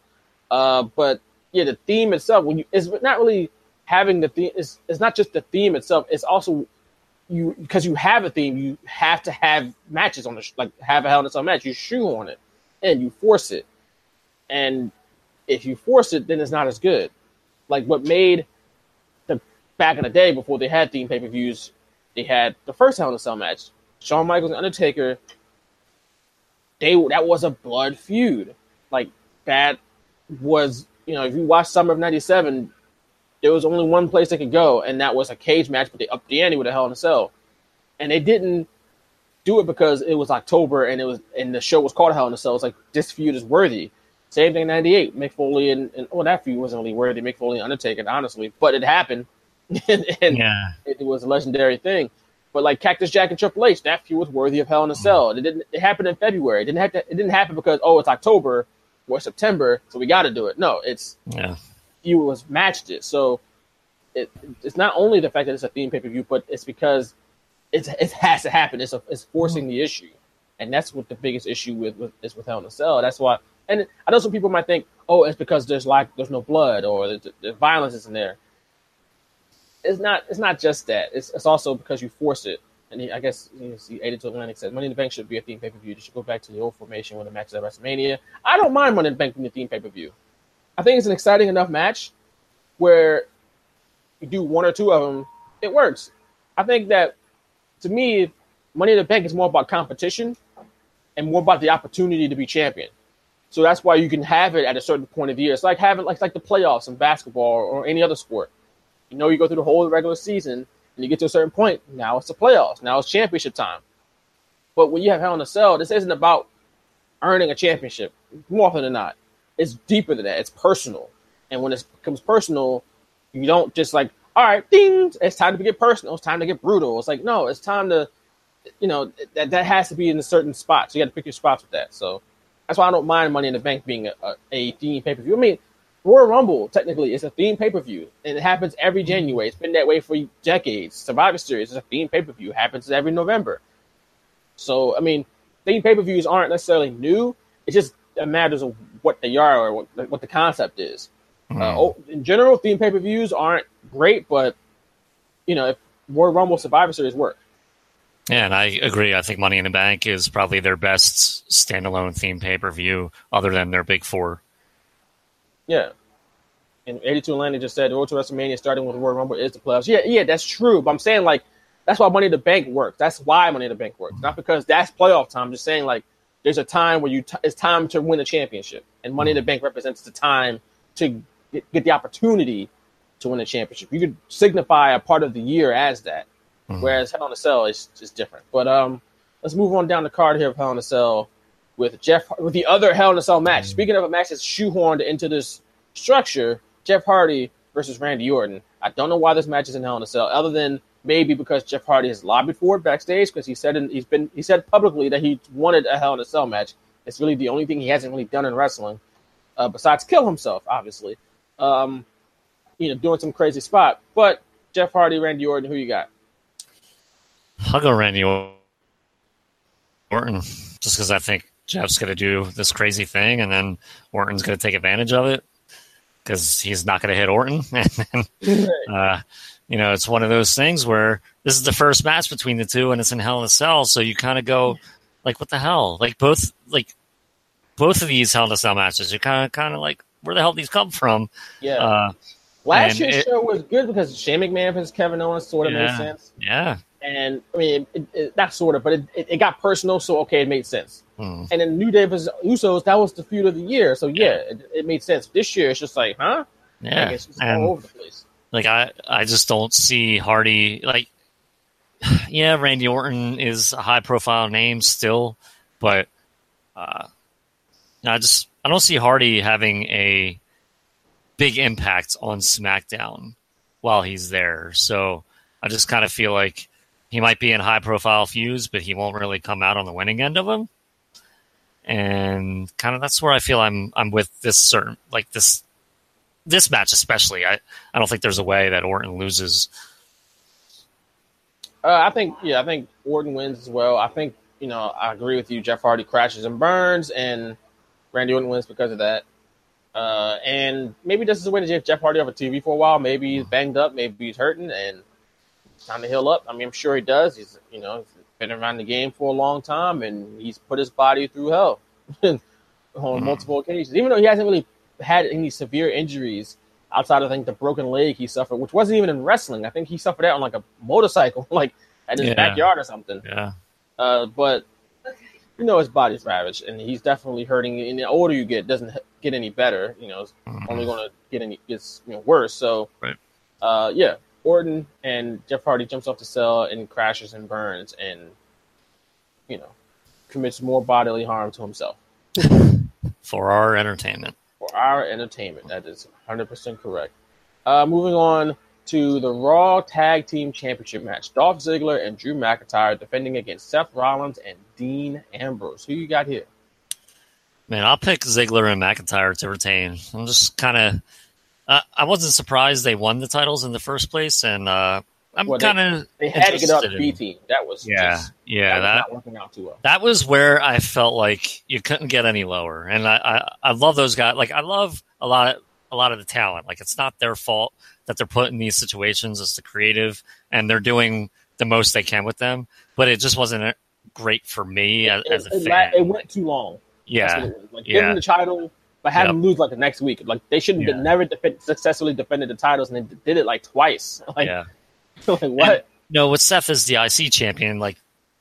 Uh, but yeah, the theme itself, when you, it's not really having the theme. It's, it's not just the theme itself. It's also you because you have a theme. You have to have matches on the sh- like have a Hell in a Cell match. You shoehorn it and you force it, and if you force it, then it's not as good. Like what made the back in the day before they had theme pay per views, they had the first Hell in a Cell match. Shawn Michaels and Undertaker. They that was a blood feud. Like that was you know if you watch Summer of '97, there was only one place they could go, and that was a cage match. But they upped the ante with a Hell in a Cell, and they didn't do it because it was October and it was and the show was called Hell in a Cell. It's like this feud is worthy. Same thing in '98. Mick Foley and, and well, that feud wasn't really worthy. Mick Foley and Undertaker, honestly, but it happened, and, and Yeah. it, was a legendary thing. But like Cactus Jack and Triple H, that feud was worthy of Hell in a Cell. It didn't. It happened in February. It didn't have to. It didn't happen because oh, it's October or September, so we got to do it. No, it's Yeah. Feud was matched it. So it, it's not only the fact that it's a theme pay per view, but it's because it's, it has to happen. It's a, it's forcing mm-hmm. the issue, and that's what the biggest issue with, with is with Hell in a Cell. That's why. And I know some people might think, oh, it's because there's like there's no blood or the, the violence isn't there. It's not. It's not just that. It's, it's also because you force it. And he, I guess you see, 82 Atlantic said Money in the Bank should be a theme pay per view. They should go back to the old formation when the matches at WrestleMania. I don't mind Money in the Bank being a theme pay per view. I think it's an exciting enough match where you do one or two of them, it works. I think that to me, Money in the Bank is more about competition and more about the opportunity to be champion. So that's why you can have it at a certain point of year. It's like having like like the playoffs in basketball or, any other sport. You know, you go through the whole regular season and you get to a certain point. Now it's the playoffs. Now it's championship time. But when you have Hell in a Cell, this isn't about earning a championship. More often than not, it's deeper than that. It's personal. And when it becomes personal, you don't just like, all right, ding, it's time to get personal. It's time to get brutal. It's like, no, it's time to, you know, that, that has to be in a certain spot. So you got to pick your spots with that. So that's why I don't mind Money in the Bank being a, a, a theme pay per view. I mean, Royal Rumble technically is a theme pay per view, and it happens every January. It's been that way for decades. Survivor Series is a theme pay per view. Happens every November. So I mean, theme pay per views aren't necessarily new. It just matters of what they are or what, what the concept is. Uh, oh, in general, theme pay per views aren't great, but you know, if Royal Rumble Survivor Series work. Yeah, and I agree. I think Money in the Bank is probably their best standalone theme pay per view, other than their big four. Yeah. And 82 Atlanta just said the road to WrestleMania starting with the Royal Rumble is the playoffs. Yeah, yeah, that's true. But I'm saying like that's why Money in the Bank works. That's why Money in the Bank works. Not because that's playoff time. I'm just saying like there's a time where you t- it's time to win a championship, and Money in the mm-hmm. Bank represents the time to get, get the opportunity to win a championship. You could signify a part of the year as that. Mm-hmm. Whereas Hell in a Cell is just different. But um, let's move on down the card here of Hell in a Cell with Jeff with the other Hell in a Cell match. Mm-hmm. Speaking of a match that's shoehorned into this structure, Jeff Hardy versus Randy Orton. I don't know why this match is in Hell in a Cell, other than maybe because Jeff Hardy has lobbied for it backstage because he said in, he's been he said publicly that he wanted a Hell in a Cell match. It's really the only thing he hasn't really done in wrestling, uh, besides kill himself, obviously. Um, you know, doing some crazy spot. But Jeff Hardy, Randy Orton, who you got? I'll go Randy Orton just because I think Jeff's going to do this crazy thing, and then Orton's going to take advantage of it because he's not going to hit Orton. and then, uh, you know, it's one of those things where this is the first match between the two, and it's in Hell in a Cell, so you kind of go like, "What the hell?" Like both, like both of these Hell in a Cell matches, you're kind of, kind of like, "Where the hell these come from?" Yeah. Uh, Last year's it- show was good because Shane McMahon versus Kevin Owens sort of yeah, made sense. Yeah, And I mean, it, it, that sort of, but it, it, it, got personal, so okay, it made sense. Mm. And then New Day versus Usos, that was the feud of the year, so yeah, it, it made sense. This year, it's just like, huh? Yeah, like, it's just all over the place. Like I, I just don't see Hardy. Like, yeah, Randy Orton is a high profile name still, but uh, I just I don't see Hardy having a big impact on SmackDown while he's there. So I just kind of feel like he might be in high profile feuds, but he won't really come out on the winning end of them. And kind of that's where I feel I'm I'm with this certain like this this match especially. I I don't think there's a way that Orton loses. Uh, I think yeah, I think Orton wins as well. I think you know I agree with you. Jeff Hardy crashes and burns, and Randy Orton wins because of that. Uh, and maybe this is a way to get Jeff Hardy off of TV for a while. Maybe he's banged up, maybe he's hurting, and time to heal up. I mean, I'm sure he does. He's you know he's been around the game for a long time, and he's put his body through hell on mm. multiple occasions. Even though he hasn't really had any severe injuries outside of I think the broken leg he suffered, which wasn't even in wrestling. I think he suffered that on like a motorcycle, like at his Yeah. backyard or something. Yeah. Uh, but you know his body's ravaged, and he's definitely hurting. And the older you get, it doesn't get any better. You know, it's only going to get any gets you know worse. So, Right. uh, yeah, Orton and Jeff Hardy jumps off the cell and crashes and burns, and you know commits more bodily harm to himself for our entertainment. For our entertainment. That is 100% correct. Uh, moving on to the Raw Tag Team Championship match. Dolph Ziggler and Drew McIntyre defending against Seth Rollins and Dean Ambrose. Who you got here? Man, I'll pick Ziggler and McIntyre to retain. I'm just kind of. Uh, I wasn't surprised they won the titles in the first place, and uh, I'm Well, kind of. They had to get the B team. That was Yeah, just, yeah, that, was that not working out too well. that was where I felt like you couldn't get any lower. And I, I, I love those guys. Like I love a lot of a lot of the talent. Like it's not their fault that they're put in these situations. It's the creative, and they're doing the most they can with them. But it just wasn't great for me as, as a it, fan. it went too long. Yeah, it. Like, give yeah. them the title, but have Yep. them lose like the next week. Like they should have Yeah. never defend, successfully defended the titles, and they did it like twice. Like, yeah. like what? No, with Seth as the IC champion, like,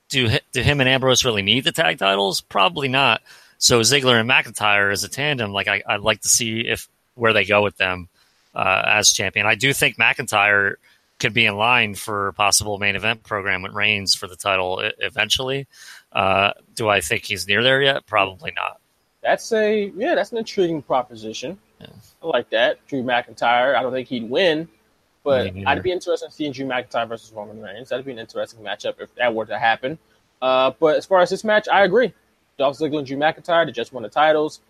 do do him and Ambrose really need the tag titles? Probably not. So Ziggler and McIntyre as a tandem, like, I, I'd like to see if where they go with them uh, as champion. I do think McIntyre could be in line for a possible main event program with Reigns for the title eventually. Uh, do I think he's near there yet? Probably not. That's a yeah, that's an intriguing proposition. I like that. Drew McIntyre. I don't think he'd win, but. I'd be interested in seeing Drew McIntyre versus Roman Reigns. That'd be an interesting matchup if that were to happen. Uh, but as far as this match, I agree. Dolph Ziggler and Drew McIntyre, they just won the titles.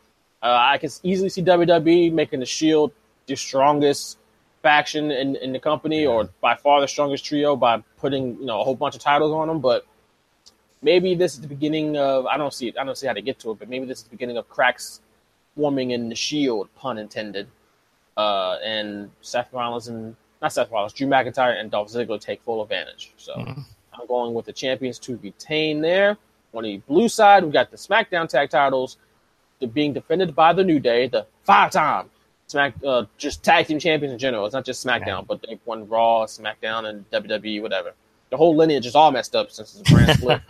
Uh, I can easily see WWE making the Shield the strongest faction in, in the company, or by far the strongest trio by putting you know a whole bunch of titles on them. But maybe this is the beginning of I don't see I don't see how to get to it, but maybe this is the beginning of cracks forming in the Shield, pun intended. Uh, and Seth Rollins and not Seth Rollins, Drew McIntyre and Dolph Ziggler take full advantage. So I'm going with the champions to retain there. On the blue side, we got the SmackDown tag titles. Being defended by the New Day, the five-time Smack, uh, just tag team champions in general. It's not just SmackDown, but they've won Raw, SmackDown, and WWE, whatever. The whole lineage is all messed up since it's a brand split.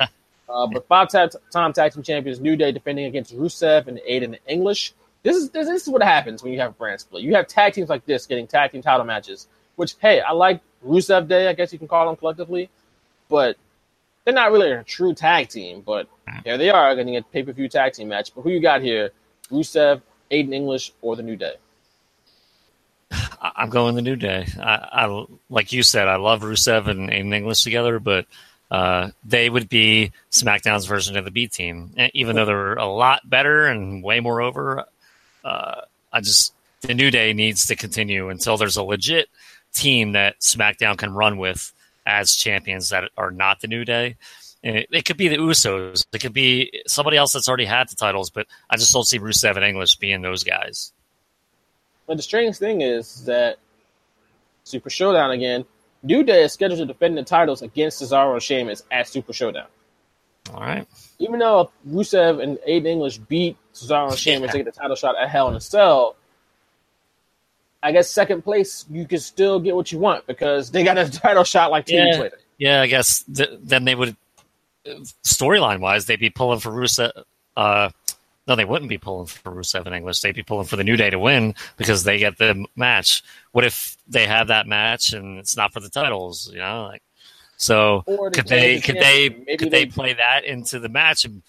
Uh, but five time tag team champions, New Day defending against Rusev and Aiden English. This is this, this is what happens when you have a brand split. You have tag teams like this getting tag team title matches. Which hey, I like Rusev Day. I guess you can call them collectively, but they're not really a true tag team. But here they are getting a pay per view tag team match. But who you got here? Rusev, Aiden English, or the New Day? I'm going the New Day. I, I like you said, I love Rusev and Aiden English together, but uh, they would be SmackDown's version of the B team, And even though they're a lot better and way more over. Uh, I just the New Day needs to continue until there's a legit team that SmackDown can run with as champions that are not the New Day. And It, it could be the Usos. It could be somebody else that's already had the titles, but I just don't see Rusev and English being those guys. But the strange thing is that Super Showdown again, New Day is scheduled to defend the titles against Cesaro and Sheamus at Super Showdown. All right. Even though Rusev and Aiden English beat Cesaro and Sheamus to get the title shot at Hell in a Cell, I guess second place you can still get what you want because they got a title shot like two Yeah. later. Yeah, I guess th- then they would storyline wise they'd be pulling for Rusev. Uh, no, they wouldn't be pulling for Rusev in English. They'd be pulling for the New Day to win because they get the match. What if they have that match and it's not for the titles? You know, like so could they they could they. Could they they- play that into the match and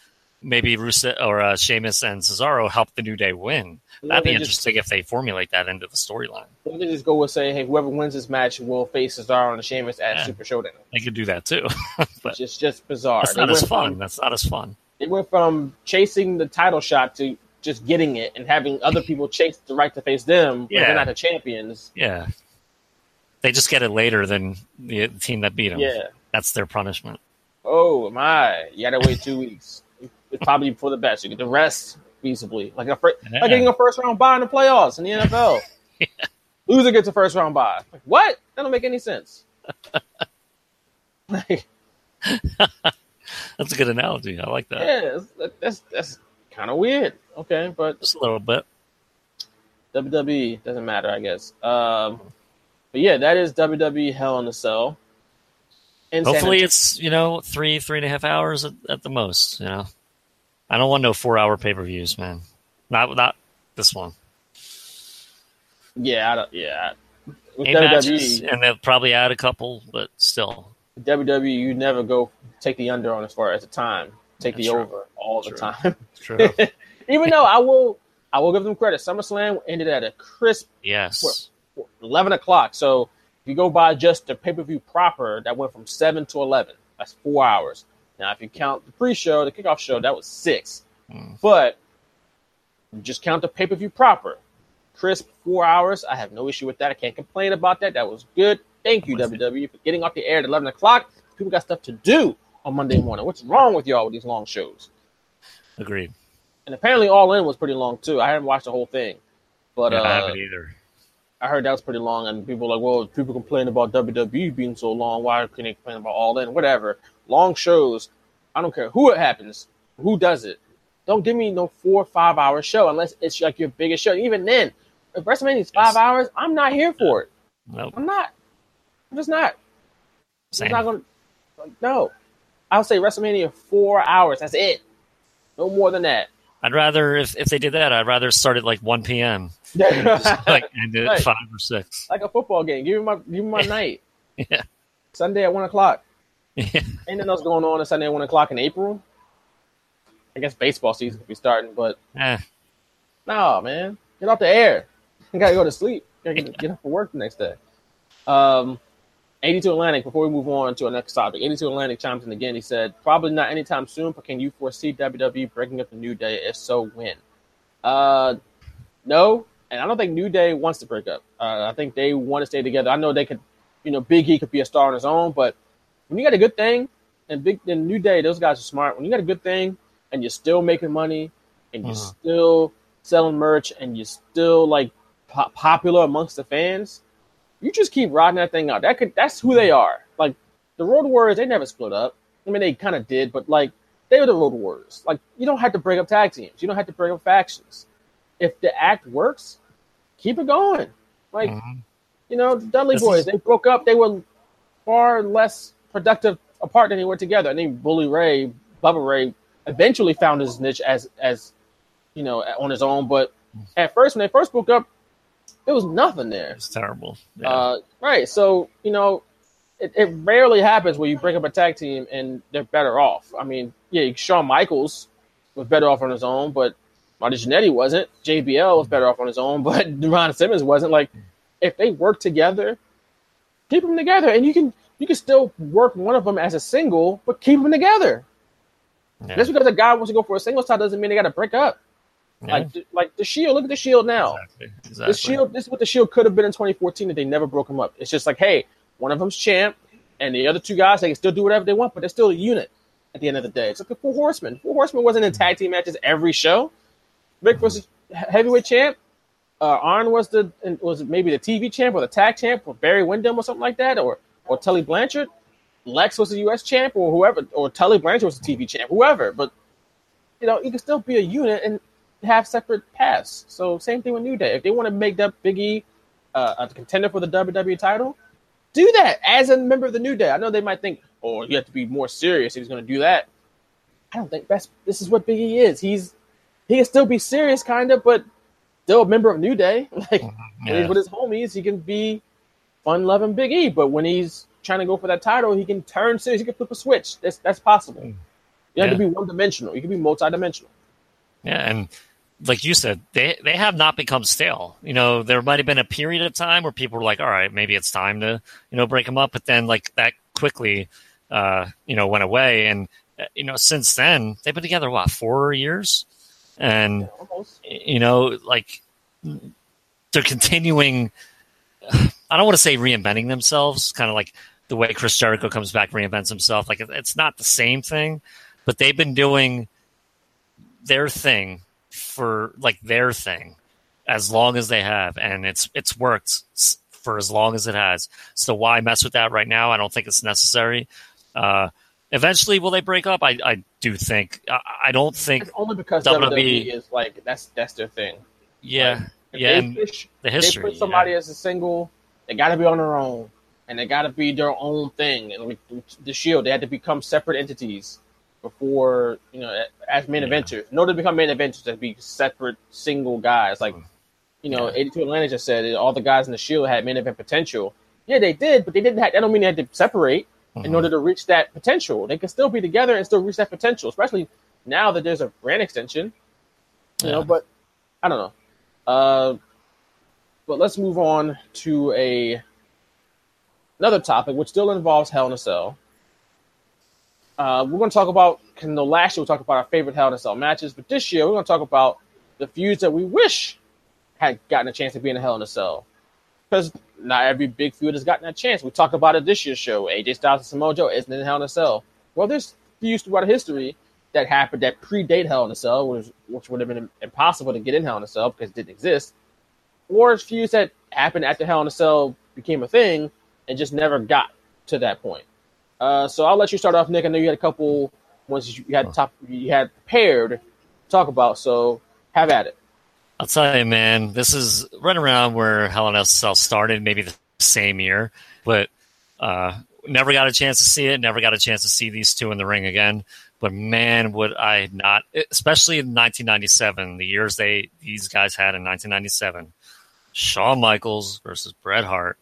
maybe Rusev or uh, Sheamus and Cesaro help the New Day win? That'd be they just- interesting if they formulate that into the storyline. Or they just go with saying, hey, whoever wins this match will face Cesaro and Sheamus at Yeah. Super Showdown. They could do that too, but It's just, just bizarre. that's They not as fun. From, That's not as fun. they went from chasing the title shot to just getting it and having other people chase the right to face them, but Yeah. they're not the champions. Yeah, they just get it later than the team that beat them. Yeah. that's their punishment. Oh my! You gotta wait two weeks. It's probably for the best. You get the rest feasibly, like a fir- Yeah. like getting a first round bye in the playoffs in the NFL. Loser gets a first round bye. Like, what? That don't make any sense. like, That's a good analogy. I like that. yeah, that's that's, that's kind of weird. Okay, but Just a little bit. WWE doesn't matter, I guess. Um, but yeah, that is WWE Hell in a Cell. In Hopefully, it's you know three three and a half hours at, at the most. You know, I don't want no four hour pay per views, man. Not not this one. yeah, I don't, yeah. With Eight WWE, matches, and they'll probably add a couple, but still, WWE, you never go take the under on as far as the time. Take That's the true. over all the True. time. true. Even though I will, I will give them credit. SummerSlam ended at a crisp yes, eleven o'clock. So if you go by just the pay per view proper, that went from seven to eleven. That's four hours. Now, if you count the pre-show, the kickoff show, that was six. But just count the pay per view proper. Crisp four hours. I have no issue with that. I can't complain about that. That was good. Thank you, WWE, for getting off the air at eleven o'clock. People got stuff to do on Monday morning. What's wrong with y'all with these long shows? agreed. And apparently, All In was pretty long too. I haven't watched the whole thing, but Yeah, I uh, haven't either. I heard that was pretty long, and people were like, well, people complain about WWE being so long. Why can they complain about All In? Whatever. Long shows. I don't care who it happens, who does it. Don't give me no four or five hour show unless it's like your biggest show. Even then, if WrestleMania is five Yes. hours, I'm not here for it. Nope. I'm not. I'm just not. Same. Not going. to No, I'll say WrestleMania four hours. That's it. No more than that. I'd rather if if they did that, I'd rather start at like one p.m. like end it at Right. five or six. like a football game. Give me my give me my night. Yeah. Sunday at one o'clock. Yeah. Anything else going on on Sunday at one o'clock in April? I guess baseball season could be starting, but Eh, no, man, get off the air. You gotta go to sleep. You gotta get, get up for work the next day. Um, 82 Atlantic. Before we move on to our next topic, 82 Atlantic chimes in again. He said, "Probably not anytime soon, but can you foresee WWE breaking up the New Day? If so, when?" Uh, no, and I don't think New Day wants to break up. Uh, I think they want to stay together. I know they could, you know, Big E could be a star on his own, but when you got a good thing, and Big and New Day, those guys are smart. When you got a good thing, and you're still making money, and you're Mhm. still selling merch, and you're still like po- popular amongst the fans, you just keep riding that thing out. That could that's who they are. Like the Road Warriors, they never split up. I mean, they kind of did, but like they were the Road Warriors. Like you don't have to break up tag teams. You don't have to break up factions. If the act works, keep it going. Like mhm. you know, the Dudley This Boys, is- they broke up. They were far less productive apart than they were together. I think Bully Ray, Bubba Ray, eventually found his niche as as you know on his own. But at first, when they first broke up, there was nothing there. it's terrible. Yeah. Uh, right. So, you know, it, it rarely happens where you break up a tag team and they're better off. I mean, yeah, Shawn Michaels was better off on his own, but Marty Jannetty wasn't. JBL was better off on his own, but Ron Simmons wasn't. Like, if they work together, keep them together, and you can you can still work one of them as a single, but keep them together. yeah. Just because a guy wants to go for a single title doesn't mean they got to break up. Yeah. Like, like the Shield. Look at the Shield now. exactly. The Shield. This is what the Shield could have been in 2014 if they never broke them up. It's just like, hey, one of them's champ, and the other two guys they can still do whatever they want, but they're still a unit. At the end of the day, it's like the Four Horsemen. Four Horsemen wasn't in tag team matches every show. Ric was he- heavyweight champ. Uh, Arn was the was maybe the TV champ or the tag champ or Barry Windham or something like that, or or Tully Blanchard. Lex was the U.S. champ or whoever, or Tully Blanchard was the TV champ, whoever. But you know, you can still be a unit and have separate paths. So same thing with New Day. If they want to make that Big E uh, a contender for the WWE title, do that as a member of the New Day. I know they might think, oh, you have to be more serious if he's going to do that. I don't think that's this is what Big E is. He's he can still be serious, kind of, but still a member of New Day. Like Yeah. he's with his homies, he can be fun loving Big E. But when he's trying to go for that title, he can turn serious. He can flip a switch. That's that's possible. You have to be one dimensional. You can be multi dimensional. Yeah, and like you said, they they have not become stale. You know, there might have been a period of time where people were like, "All right, maybe it's time to you know break them up," but then like that quickly, uh, you know, went away. And uh, you know, since then they've been together what four years, and Almost. you know, like they're continuing. I don't want to say reinventing themselves, kind of like the way Chris Jericho comes back, reinvents himself. Like it's not the same thing, but they've been doing their thing for like their thing as long as they have, and it's it's worked for as long as it has. So why mess with that right now? I don't think it's necessary. Uh, eventually, will they break up? I, I do think. I, I don't think. It's only because WWE WWE is like that's that's their thing. Yeah, If yeah, they push, the they put somebody as a single, they got to be on their own, and they got to be their own thing. And like the Shield, they had to become separate entities before you know as main eventers. In order to become main eventers, to be separate single guys. Like you know, eighty two Atlanta just said all the guys in the Shield had main event potential. Yeah, they did, but they didn't. Have, that don't mean they had to separate in order to reach that potential. They can still be together and still reach that potential, especially now that there's a brand extension. You know, but I don't know. Uh, but let's move on to a another topic, which still involves Hell in a Cell. Uh, we're going to talk about. Cause no, last year we talked about our favorite Hell in a Cell matches, but this year we're going to talk about the feuds that we wish had gotten a chance to be in a Hell in a Cell. Because not every big feud has gotten that chance. We talked about it this year's show. AJ Styles and Samoa Joe isn't in Hell in a Cell. Well, there's feuds throughout history that happened that predate Hell in a Cell, which, which would have been impossible to get in Hell in a Cell because it didn't exist. Or it's feuds that happened after Hell in a Cell became a thing and just never got to that point. Uh, so I'll let you start off, Nick. I know you had a couple ones you had top you had prepared to talk about. So have at it. I'll tell you, man, this is right around where Hell in a Cell started, maybe the same year, but uh, never got a chance to see it. Never got a chance to see these two in the ring again. But man, would I not, especially in 1997, the years they these guys had in 1997, Shawn Michaels versus Bret Hart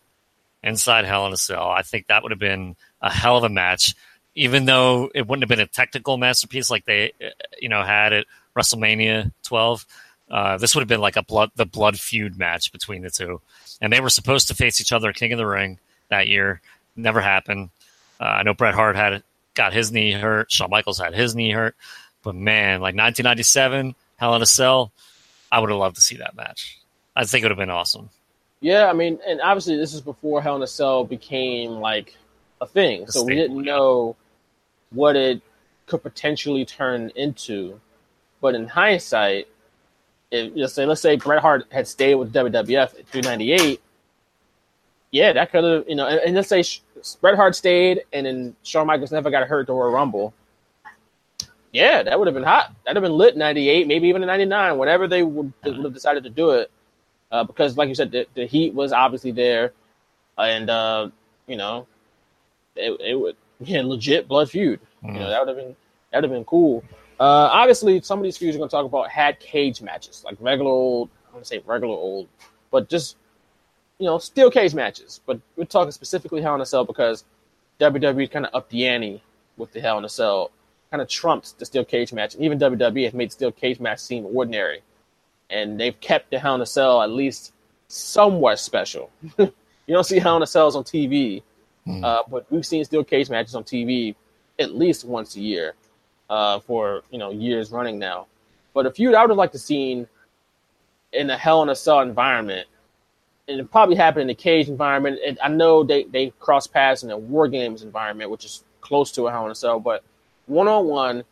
inside Hell in a Cell. I think that would have been a hell of a match, even though it wouldn't have been a technical masterpiece like they, you know, had at WrestleMania 12. Uh, this would have been like a blood, the blood feud match between the two, and they were supposed to face each other, King of the Ring, that year. Never happened. Uh, I know Bret Hart had got his knee hurt. Shawn Michaels had his knee hurt, but man, like 1997, Hell in a Cell, I would have loved to see that match. I think it would have been awesome. Yeah, I mean, and obviously this is before Hell in a Cell became like a thing, so we didn't know what it could potentially turn into. But in hindsight, if let's say let's say Bret Hart had stayed with WWF through '98, yeah, that could have you know, and, and let's say Bret Hart stayed, and then Shawn Michaels never got hurt to Royal Rumble. Yeah, that would have been hot. That'd have been lit '98, maybe even in '99, whenever they would, they would have decided to do it uh, because, like you said, the, the heat was obviously there, and uh, you know, it, it would yeah, legit blood feud. You know, that would have been that would have been cool. Uh, obviously, some of these feuds we're going to talk about had cage matches, like regular old. I want to say regular old, but just you know, steel cage matches. But we're talking specifically Hell in a Cell because WWE kind of upped the ante with the Hell in a Cell, kind of trumped the steel cage match. And even WWE has made steel cage match seem ordinary and they've kept the Hell in a Cell at least somewhat special. you don't see Hell in a Cells on TV, uh, but we've seen steel cage matches on TV at least once a year uh, for you know years running now. But a feud I would have liked to seen in a Hell in a Cell environment, and it probably happened in the cage environment. And I know they they cross paths in a War Games environment, which is close to a Hell in a Cell, but one on one,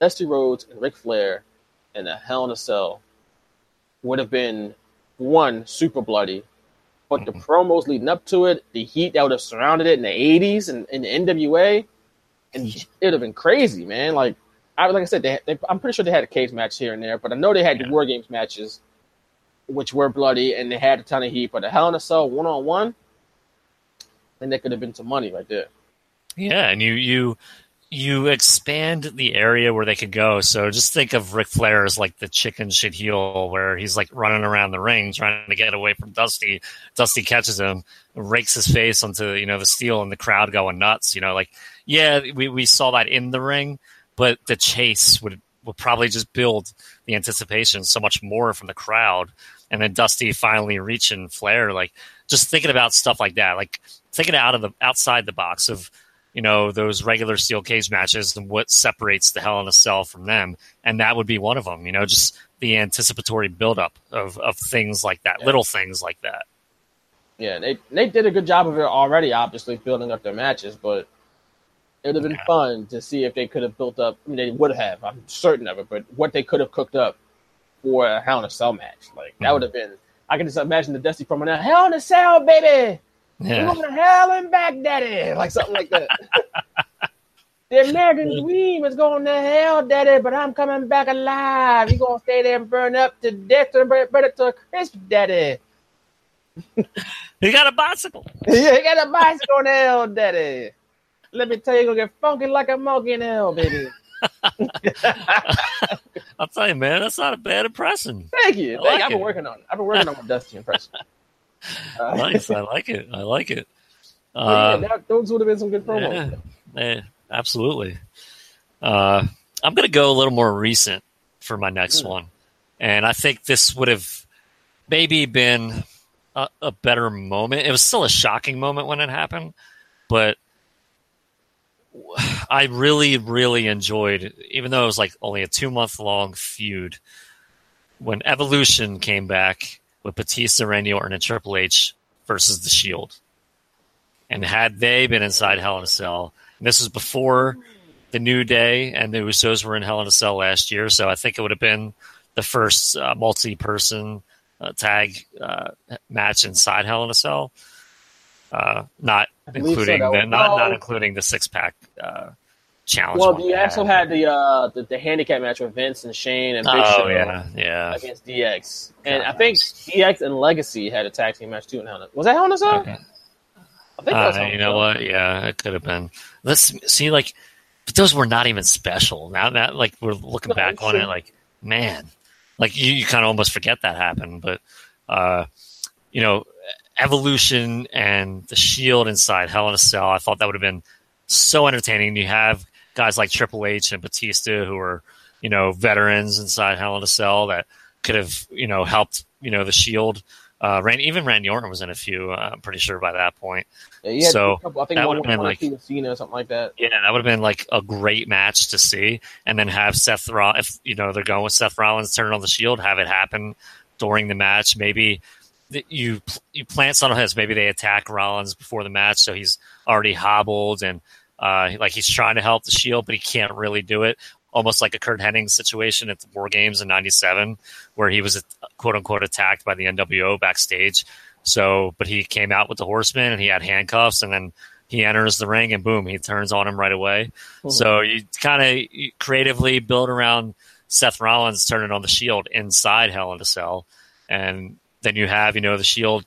Dusty Rhodes and Ric Flair in a Hell in a Cell would have been one super bloody, but the mm-hmm. promos leading up to it, the heat that would have surrounded it in the '80s and in the NWA, and it would have been crazy, man. Like, I like I said, they, they, I'm pretty sure they had a cage match here and there, but I know they had the War Games matches, which were bloody and they had a ton of heat. But the Hell in a Cell one on one, and that could have been some money right there. Yeah, and you you you expand the area where they could go. So just think of Ric Flair as like the chicken shit heel, where he's like running around the ring trying to get away from Dusty. Dusty catches him, rakes his face onto you know the steel, and the crowd going nuts. You know, like yeah, we we saw that in the ring, but the chase would would probably just build the anticipation so much more from the crowd. And then Dusty finally reaching Flair, like just thinking about stuff like that, like thinking out of the outside the box of you know those regular steel cage matches and what separates the Hell in a Cell from them, and that would be one of them. You know, just the anticipatory buildup of of things like that, Yeah. little things like that. Yeah, they they did a good job of it already, obviously building up their matches, but it would have been fun to see if they could have built up. I mean, they would have. I'm certain of it, but what they could have cooked up for a Hell in a Cell match, like that mm-hmm. would have been. I can just imagine the Dusty promo now. Hell in a Cell, baby. Yeah. We're going to hell and back, daddy, like something like that. the American dream is going to hell, daddy, but I'm coming back alive. You're gonna stay there and burn up to death and burn, burn it to a crisp, daddy. You got a bicycle. yeah, you got a bicycle in hell, daddy. Let me tell you, you're gonna get funky like a monkey in hell, baby. I'll tell you, man, that's not a bad impression. Thank you. Thank you. like I've been working on it. I've been working on my Dusty impression. Uh, nice, I like it. I like it. but yeah, that, those would have been some good promos. Yeah, yeah, absolutely. Uh, I'm going to go a little more recent for my next one, and I think this would have maybe been a, a better moment. It was still a shocking moment when it happened, but I really, really enjoyed, even though it was like only a two month long feud, when Evolution came back with Batista, Randy Orton, and Triple H versus The Shield. And had they been inside Hell in a Cell, this was before the New Day and the Usos were in Hell in a Cell last year, so I think it would have been the first uh, multi person uh, tag uh, match inside Hell in a Cell. Uh, not believe so, including the not, not including the six pack uh, challenge. Well, you also had the, uh, the the handicap match with Vince and Shane and Big Oh Show yeah, yeah. against DX, and I think DX and Legacy had a tag team match too in Hell in a Was that Hell in a Cell? Okay. I think that was Uh, you know what? Yeah, it could have been. Let's see, like, but those were not even special. Now that, like, we're looking No, back on true. it, like, man, like you, you kind of almost forget that happened. But, uh, you know, Evolution and the Shield inside Hell in a Cell, I thought that would have been so entertaining. You have guys like Triple H and Batista who are, you know, veterans inside Hell in a Cell that could have, you know, helped, you know, the Shield. Uh, Randy, even Randy Orton was in a few. Uh, I'm pretty sure by that point. Yeah, so couple, I think that would have been like Cena or something like that. yeah, that would have been like a great match to see, and then have Seth Rollins. If you know they're going with Seth Rollins turning on the Shield, have it happen during the match. Maybe you you plant some of his. Maybe they attack Rollins before the match, so he's already hobbled and uh, like he's trying to help the Shield, but he can't really do it. Almost like a Curt Hennig situation at the War Games in '97, where he was quote unquote attacked by the NWO backstage. So, but he came out with the Horseman and he had handcuffs, and then he enters the ring and boom, he turns on him right away. So you kind of creatively build around Seth Rollins turning on the Shield inside Hell in a Cell, and then you have you know the Shield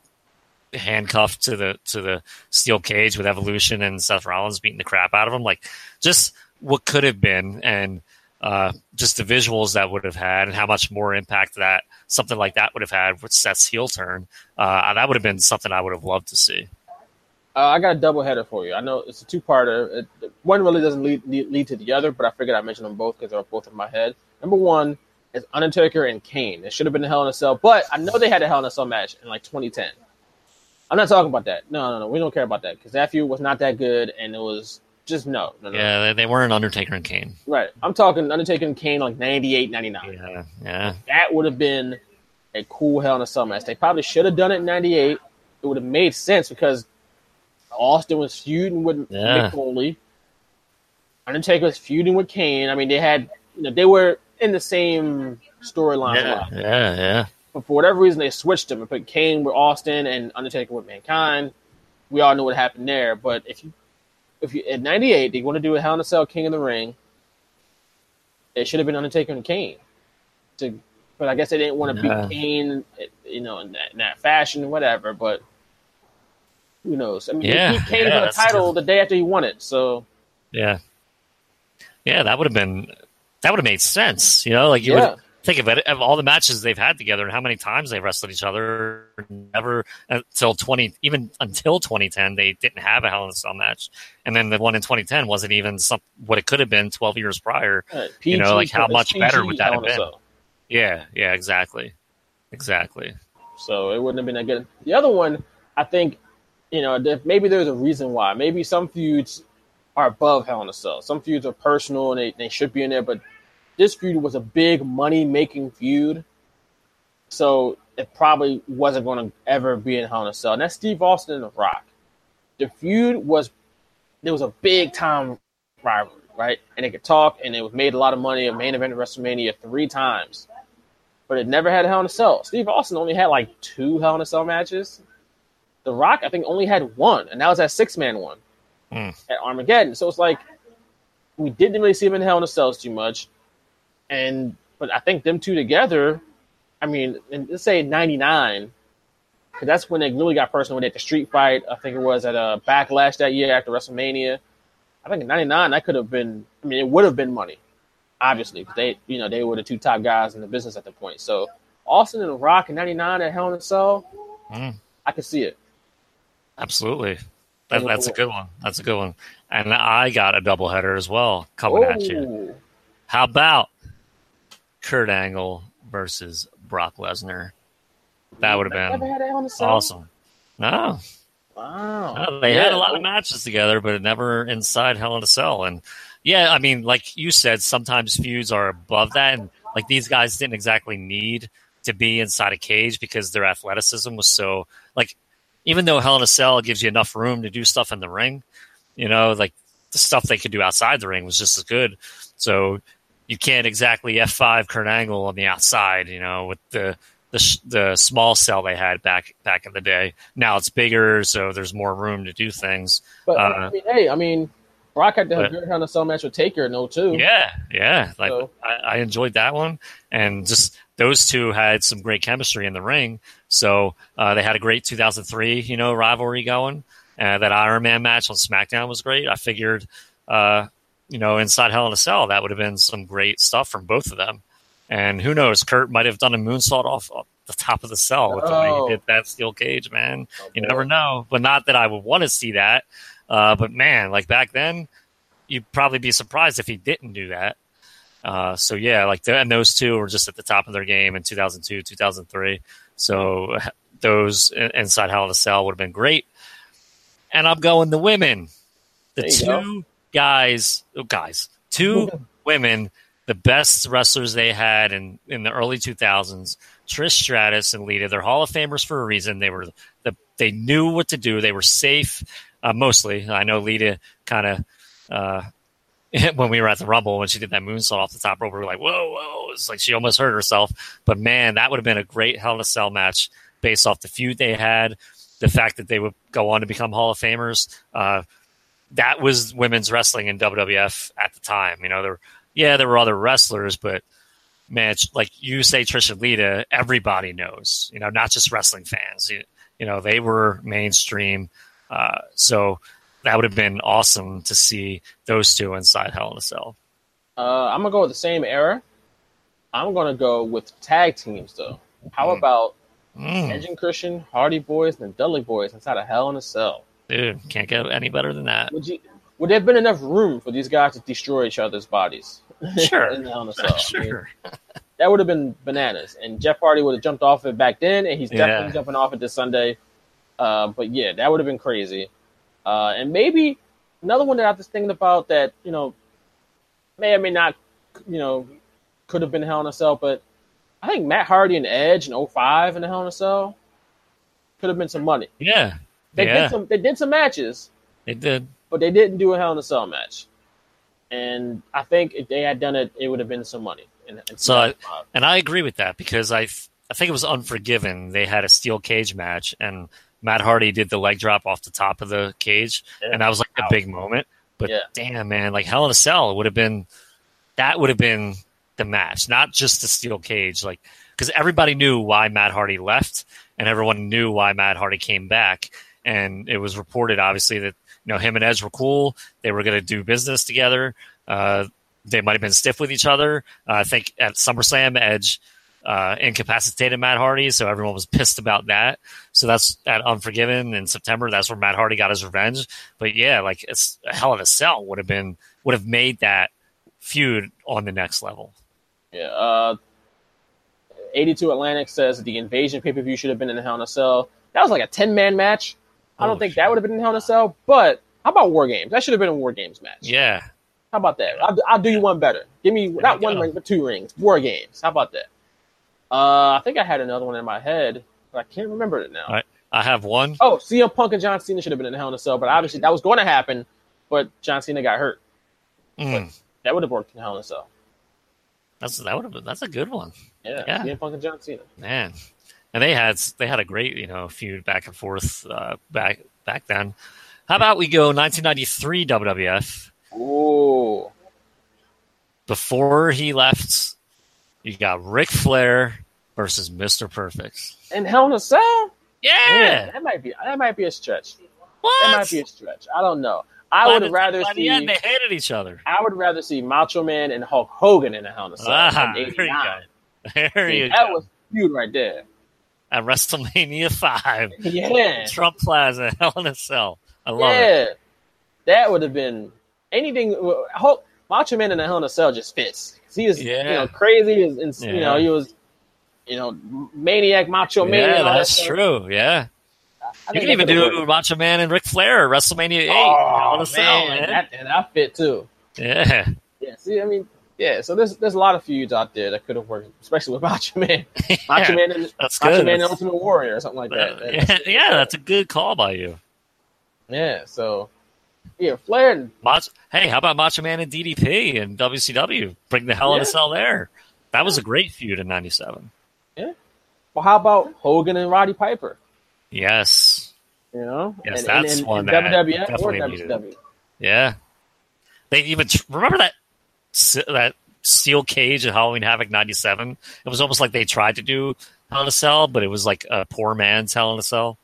handcuffed to the to the steel cage with Evolution and Seth Rollins beating the crap out of him. Like just what could have been, and uh, just the visuals that would have had, and how much more impact that something like that would have had with Seth's heel turn. Uh, that would have been something I would have loved to see. Uh, I got a double header for you. I know it's a two parter. One really doesn't lead, lead lead to the other, but I figured I'd mention them both because they're both in my head. Number one is Undertaker and Kane. It should have been a Hell in a Cell, but I know they had a Hell in a Cell match in like 2010. I'm not talking about that. No, no, no. We don't care about that because that feud was not that good, and it was just no, no, no. Yeah, they, they weren't Undertaker and Kane. Right. I'm talking Undertaker and Kane like 98, 99. Yeah, yeah. That would have been a cool Hell in a Cell match. They probably should have done it in 98. It would have made sense because Austin was feuding with Yeah. Mick Foley. Undertaker was feuding with Kane. I mean, they had, you know, they were in the same storyline. a Yeah, lot. yeah, yeah. But for whatever reason, they switched them and put Kane with Austin and Undertaker with Mankind. We all know what happened there. But if you, if you at '98, they want to do a Hell in a Cell King of the Ring, it should have been Undertaker and Kane. To, but I guess they didn't want to Yeah. beat Kane, you know, in that, in that fashion, whatever. But Who knows? I mean, Yeah, he came yeah, for the title the day after he won it. So Yeah. Yeah, that would have been that would have made sense. You know, like you Yeah. would think of it of all the matches they've had together and how many times they wrestled each other. Never until twenty even until twenty ten they didn't have a Hell in a Cell match. And then the one in twenty ten wasn't even some what it could have been twelve years prior. uh, you know, like how much better would that have been? Yeah, yeah, exactly. Exactly. So it wouldn't have been that good. The other one, I think, you know, maybe there's a reason why. Maybe some feuds are above Hell in a Cell. Some feuds are personal and they, they should be in there, but this feud was a big money making feud. So it probably wasn't going to ever be in Hell in a Cell. And that's Steve Austin and The Rock. The feud was, there was a big time rivalry, right? And they could talk and it was made a lot of money, a main event at WrestleMania three times but it never had a Hell in a Cell. Steve Austin only had like two Hell in a Cell matches. The Rock, I think, only had one, and that was that six man one Hmm. at Armageddon. So it's like we didn't really see him in Hell in a Cells too much, and but I think them two together, I mean, and let's say '99, because that's when they really got personal. When they had the street fight, I think it was at a Backlash that year after WrestleMania. I think in '99 that could have been. I mean, it would have been money obviously. They, you know, they were the two top guys in the business at the point. So Austin and The Rock in '99 at Hell in a Cell, Mm. I could see it. Absolutely. That, that's a good one. That's a good one. And I got a doubleheader as well coming at you. How about Kurt Angle versus Brock Lesnar? That would have been had a Hell in a Cell. awesome. No, Wow. no, they had a lot of matches together, but never inside Hell in a Cell. And yeah, I mean, like you said, sometimes feuds are above that, and like these guys didn't exactly need to be inside a cage because their athleticism was so like. Even though Hell in a Cell gives you enough room to do stuff in the ring, you know, like the stuff they could do outside the ring was just as good. So you can't exactly F five Kurt Angle on the outside, you know, with the the sh- the small cell they had back back in the day. Now it's bigger, so there's more room to do things. But Uh, I mean, hey, I mean, Brock had to have but- a good Hell in a Cell match with Taker, no, too. Yeah, yeah. Like So- I, I enjoyed that one, and just those two had some great chemistry in the ring. So uh, they had a great 2003, you know, rivalry going. Uh, that Iron Man match on SmackDown was great. I figured, uh, you know, inside Hell in a Cell, that would have been some great stuff from both of them. And who knows, Kurt might have done a moonsault off, off the top of the cell with the way Oh. he did that steel cage, man. you never know. But not that I would want to see that. Uh, but man, like back then, you'd probably be surprised if he didn't do that. Uh, so yeah, like the, and those two were just at the top of their game in 2002, 2003. So those inside Hell in a Cell would have been great. And I'm going the women, the two guys, oh, guys, two women, the best wrestlers they had in in the early 2000s. Trish Stratus and Lita, they're Hall of Famers for a reason. They were the they knew what to do. They were safe, uh, mostly. I know Lita kind of. Uh, when we were at the Rumble when she did that moonsault off the top rope, we were like, "Whoa, whoa!" It's like she almost hurt herself. But man, that would have been a great Hell in a Cell match based off the feud they had, the fact that they would go on to become Hall of Famers. Uh, that was women's wrestling in WWF at the time. You know, there, yeah, there were other wrestlers, but man, it's like you say, Trish and Lita, everybody knows. You know, not just wrestling fans. You, you know, they were mainstream. Uh, so that would have been awesome to see those two inside Hell in a Cell. Uh, I'm gonna go with the same era. I'm gonna go with tag teams though. How Mm. about Mm, Edge and Christian, Hardy Boys, and the Dudley Boys inside a Hell in a Cell? Dude, can't get any better than that. Would you? Would there have been enough room for these guys to destroy each other's bodies? Sure. in Hell in a Cell. I mean, sure. that would have been bananas. And Jeff Hardy would have jumped off it back then, and he's definitely Yeah. jumping off it this Sunday. Uh, but yeah, that would have been crazy. Uh, and maybe another one that I was thinking about that you know may or may not, you know, could have been Hell in a Cell, but I think Matt Hardy and Edge in 05 in the Hell in a Cell could have been some money. Yeah. They yeah, did some. They did some matches, they did. but they didn't do a Hell in a Cell match. And I think if they had done it, it would have been some money. In, in So, I, uh, and I agree with that because I, I think it was Unforgiven. They had a steel cage match, and Matt Hardy did the leg drop off the top of the cage, and that was like a big moment. But Yeah. damn, man, like Hell in a Cell would have been that would have been the match, not just the steel cage, like because everybody knew why Matt Hardy left, and everyone knew why Matt Hardy came back, and it was reported obviously that you know him and Edge were cool. They were going to do business together. Uh, they might have been stiff with each other. Uh, I think at SummerSlam, Edge uh, incapacitated Matt Hardy, so everyone was pissed about that. So that's at Unforgiven in September. That's where Matt Hardy got his revenge. But yeah, like it's a hell of a sell would have been would have made that feud on the next level. Yeah. Uh, 82 Atlantic says the Invasion pay per view should have been in the Hell in a Cell. That was like a 10 man match. I don't Oh, think that would have been in Hell in a Cell, but how about War Games? That should have been a War Games match. Yeah, How about that? I'll, I'll do you one better. Give me not one ring, but two rings. War Games. How about that? Uh, I think I had another one in my head, but I can't remember it now. Right. I have one. Oh, CM Punk and John Cena should have been in Hell in a Cell, but obviously that was going to happen, but John Cena got hurt. Mm, That would have worked in Hell in a Cell. that's that would have been that's a good one, Yeah, Yeah. CM Punk and John Cena. man. And they had they had a great you know feud back and forth uh, back back then. How about we go 1993 WWF? Ooh. Before he left, you got Ric Flair versus Mr. Perfect. And Hell in a Cell? Yeah, Man, that might be that might be a stretch. what? That might be a stretch. I don't know. I By would the- rather see the end they hated each other. I would rather see Macho Man and Hulk Hogan in a Hell in a Cell. Ah, there you 89. go. There See, you that go. was feud right there. At WrestleMania five, Yeah. Trump Plaza, Hell in a Cell. I love yeah. it. That would have been anything Hulk Macho Man in a Hell in a Cell just fits. He was Yeah. you know crazy and, and you know he was you know maniac Macho Man. Yeah, that that's true. Yeah. I You can even do worked. Macho Man and Ric Flair at WrestleMania 8. Oh, Hell in a Cell, man, man. That, that fit too. Yeah. Yeah, see, I mean, yeah. So there's there's a lot of feuds out there that could have worked, especially with Macho Man, Macho Yeah, Man, and that's Macho good. Man and That's- Ultimate Warrior or something like that. Uh, yeah, yeah, that's a good call by you. yeah. So yeah, Flair and Mach- hey, how about Macho Man and DDP and WCW? Bring the Hell in Yeah. a Cell there. That was a great feud in '97. Yeah. well, how about Hogan and Roddy Piper? Yes. You know, Yes, and, that's and, and, one and that WWF or needed. Yeah. They even remember that that steel cage at Halloween Havoc '97. It was almost like they tried to do Hell in a Cell, but it was like a poor man's Hell in a Cell.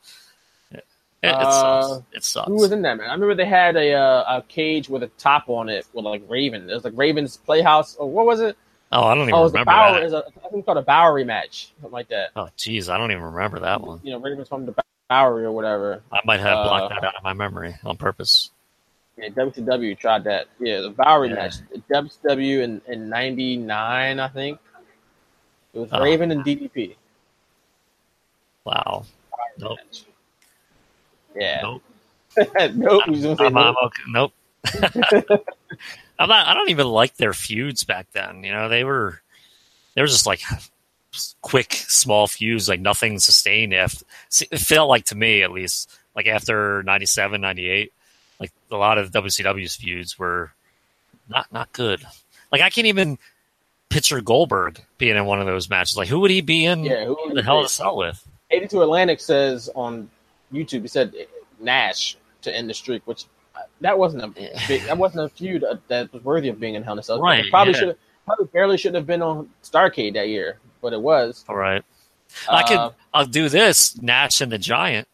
It, it Uh, sucks. It sucks. Who was in that man? I remember they had a uh, a cage with a top on it with like Raven. It was like Raven's Playhouse or what was it? oh, I don't even Oh, remember that. It was a, I think called a Bowery match, something like that. Oh, geez, I don't even remember that one. You know, Raven's from the Bowery or whatever. I might have Uh, blocked that out of my memory on purpose. Yeah, WCW tried that. Yeah, the Bowery Yeah. match. WCW in, in 99, I think. It was Oh. Raven and DDP. Wow. Nope. Yeah. Nope. nope. was I'm, I'm nope. okay. Nope. I'm not. I don't even like their feuds back then. You know, they were they were just like quick, small feuds, like nothing sustained. After it felt like to me, at least, like after 97, 98, like a lot of WCW's feuds were not not good. Like I can't even picture Goldberg being in one of those matches. Like who would he be in? Yeah, who the he hell to sell with? 82 Atlantic says on YouTube, he said Nash to end the streak, which uh, that wasn't a big, that wasn't a feud uh, that was worthy of being in Hell in a Cell. Right, It probably yeah. should have, probably barely should have been on Starcade that year, but it was. All right. I could. Uh, I'll do this. Nash and the Giant.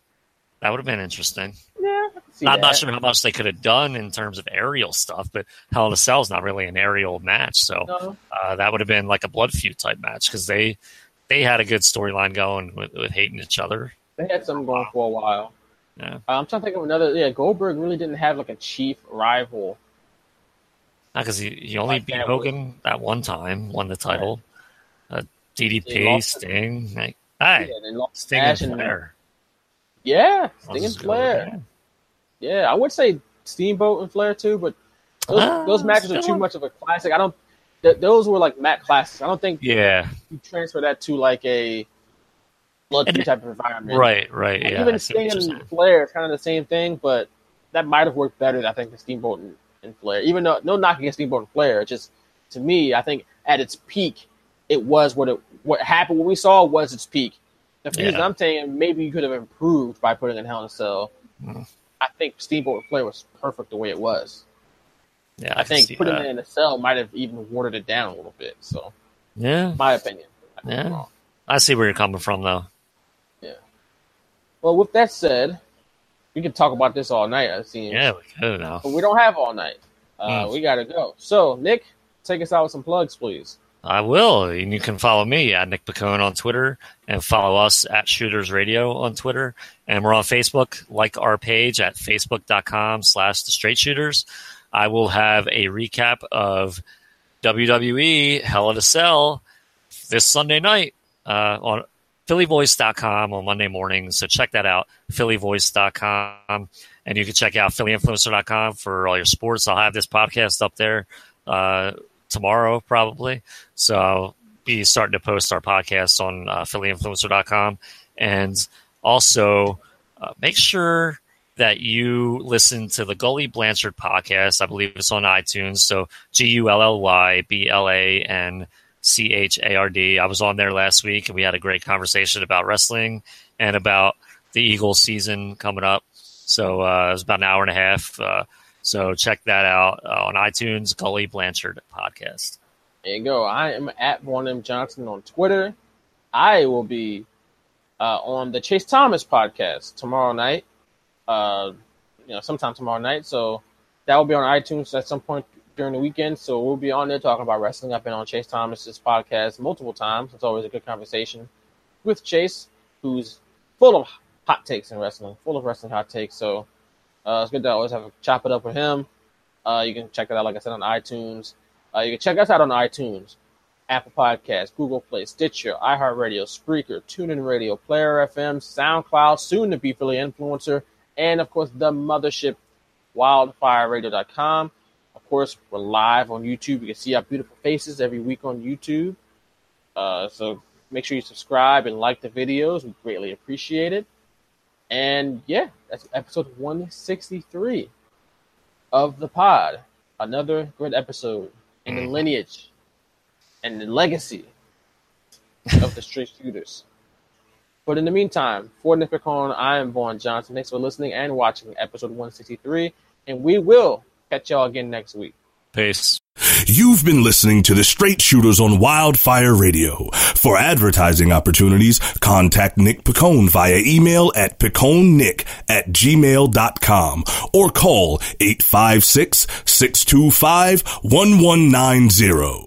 That would have been interesting. Yeah, I can see I'm not sure how much they could have done in terms of aerial stuff, but Hell in a Cell is not really an aerial match, so No. uh, that would have been like a blood feud type match because they they had a good storyline going with, with hating each other. They had something going for a while. Yeah, Uh, I'm trying to think of another. Yeah, Goldberg really didn't have like a chief rival. Not because he, he only Like beat that Hogan that one time, won the title. Uh, DDP, Sting, like, hey, Yeah, Sting and Flair. Yeah, Sting and Flair. Yeah, I would say Steamboat and Flair too, but those, Ah, those matches are too much of a classic. I don't. Th- those were like Matt classics. I don't think. Yeah, you transfer that to like a blood feud type of environment. right, right. Yeah, Even Sting and Flair is kind of the same thing, but that might have worked better. I think than Steamboat and, and Flair. Even though no knock against Steamboat and Flair, it's just to me, I think at its peak, it was what it what happened. What we saw was its peak. The feuds Yeah. I'm saying maybe you could have improved by putting in Hell in a Cell. Mm. I think Steamboat Flair was perfect the way it was. Yeah, I, see think putting that. it in a cell might have even watered it down a little bit. So, Yeah, my opinion. I Yeah. I see where you're coming from, though. Yeah. Well, with that said, we can talk about this all night. I see. Yeah, we could now. But we don't have all night. Uh, Hmm. We got to go. So, Nick, take us out with some plugs, please. I will. And you can follow me at Nick Picone on Twitter and follow us at Shooters Radio on Twitter. And we're on Facebook. Like our page at facebook.com slash the straight shooters. I will have a recap of WWE Hell in a Cell this Sunday night uh, on phillyvoice.com on Monday morning. So check that out, phillyvoice.com. And you can check out phillyinfluencer.com for all your sports. I'll have this podcast up there uh, tomorrow, probably. So I'll be starting to post our podcasts on uh, phillyinfluencer.com. And also uh, make sure that you listen to the Gully Blanchard podcast. I believe it's on iTunes. So G U L L Y B L A N C H A R D. I was on there last week and we had a great conversation about wrestling and about the Eagles season coming up. So uh, it was about an hour and a half. Uh, so check that out uh, on iTunes, Gully Blanchard podcast. There you go. I am at Vaughn M. Johnson on Twitter. I will be uh, on the Chase Thomas podcast tomorrow night. Uh, you know, sometime tomorrow night. So that will be on iTunes at some point during the weekend. So we'll be on there talking about wrestling. I've been on Chase Thomas's podcast multiple times. It's always a good conversation with Chase, who's full of hot takes in wrestling, full of wrestling hot takes. So uh, it's good to always have a chop it up with him. Uh, you can check it out, like I said, on iTunes. Uh, you can check us out on iTunes, Apple Podcasts, Google Play, Stitcher, iHeartRadio, Spreaker, TuneIn Radio, Player FM, SoundCloud, soon to be Philly Influencer, and of course the mothership, WildfireRadio.com. Of course, we're live on YouTube. You can see our beautiful faces every week on YouTube. Uh, so make sure you subscribe and like the videos. We greatly appreciate it. And yeah, that's episode 163 of the pod. Another great episode in the mm. lineage and the legacy of the Straight Shooters. But in the meantime, for Nick I am Vaughn Johnson. Thanks for listening and watching episode 163. And we will catch y'all again next week. Peace. You've been listening to the Straight Shooters on Wildfire Radio. For advertising opportunities, contact Nick Picone via email at piconenick at gmail.com or call 856 625 1190.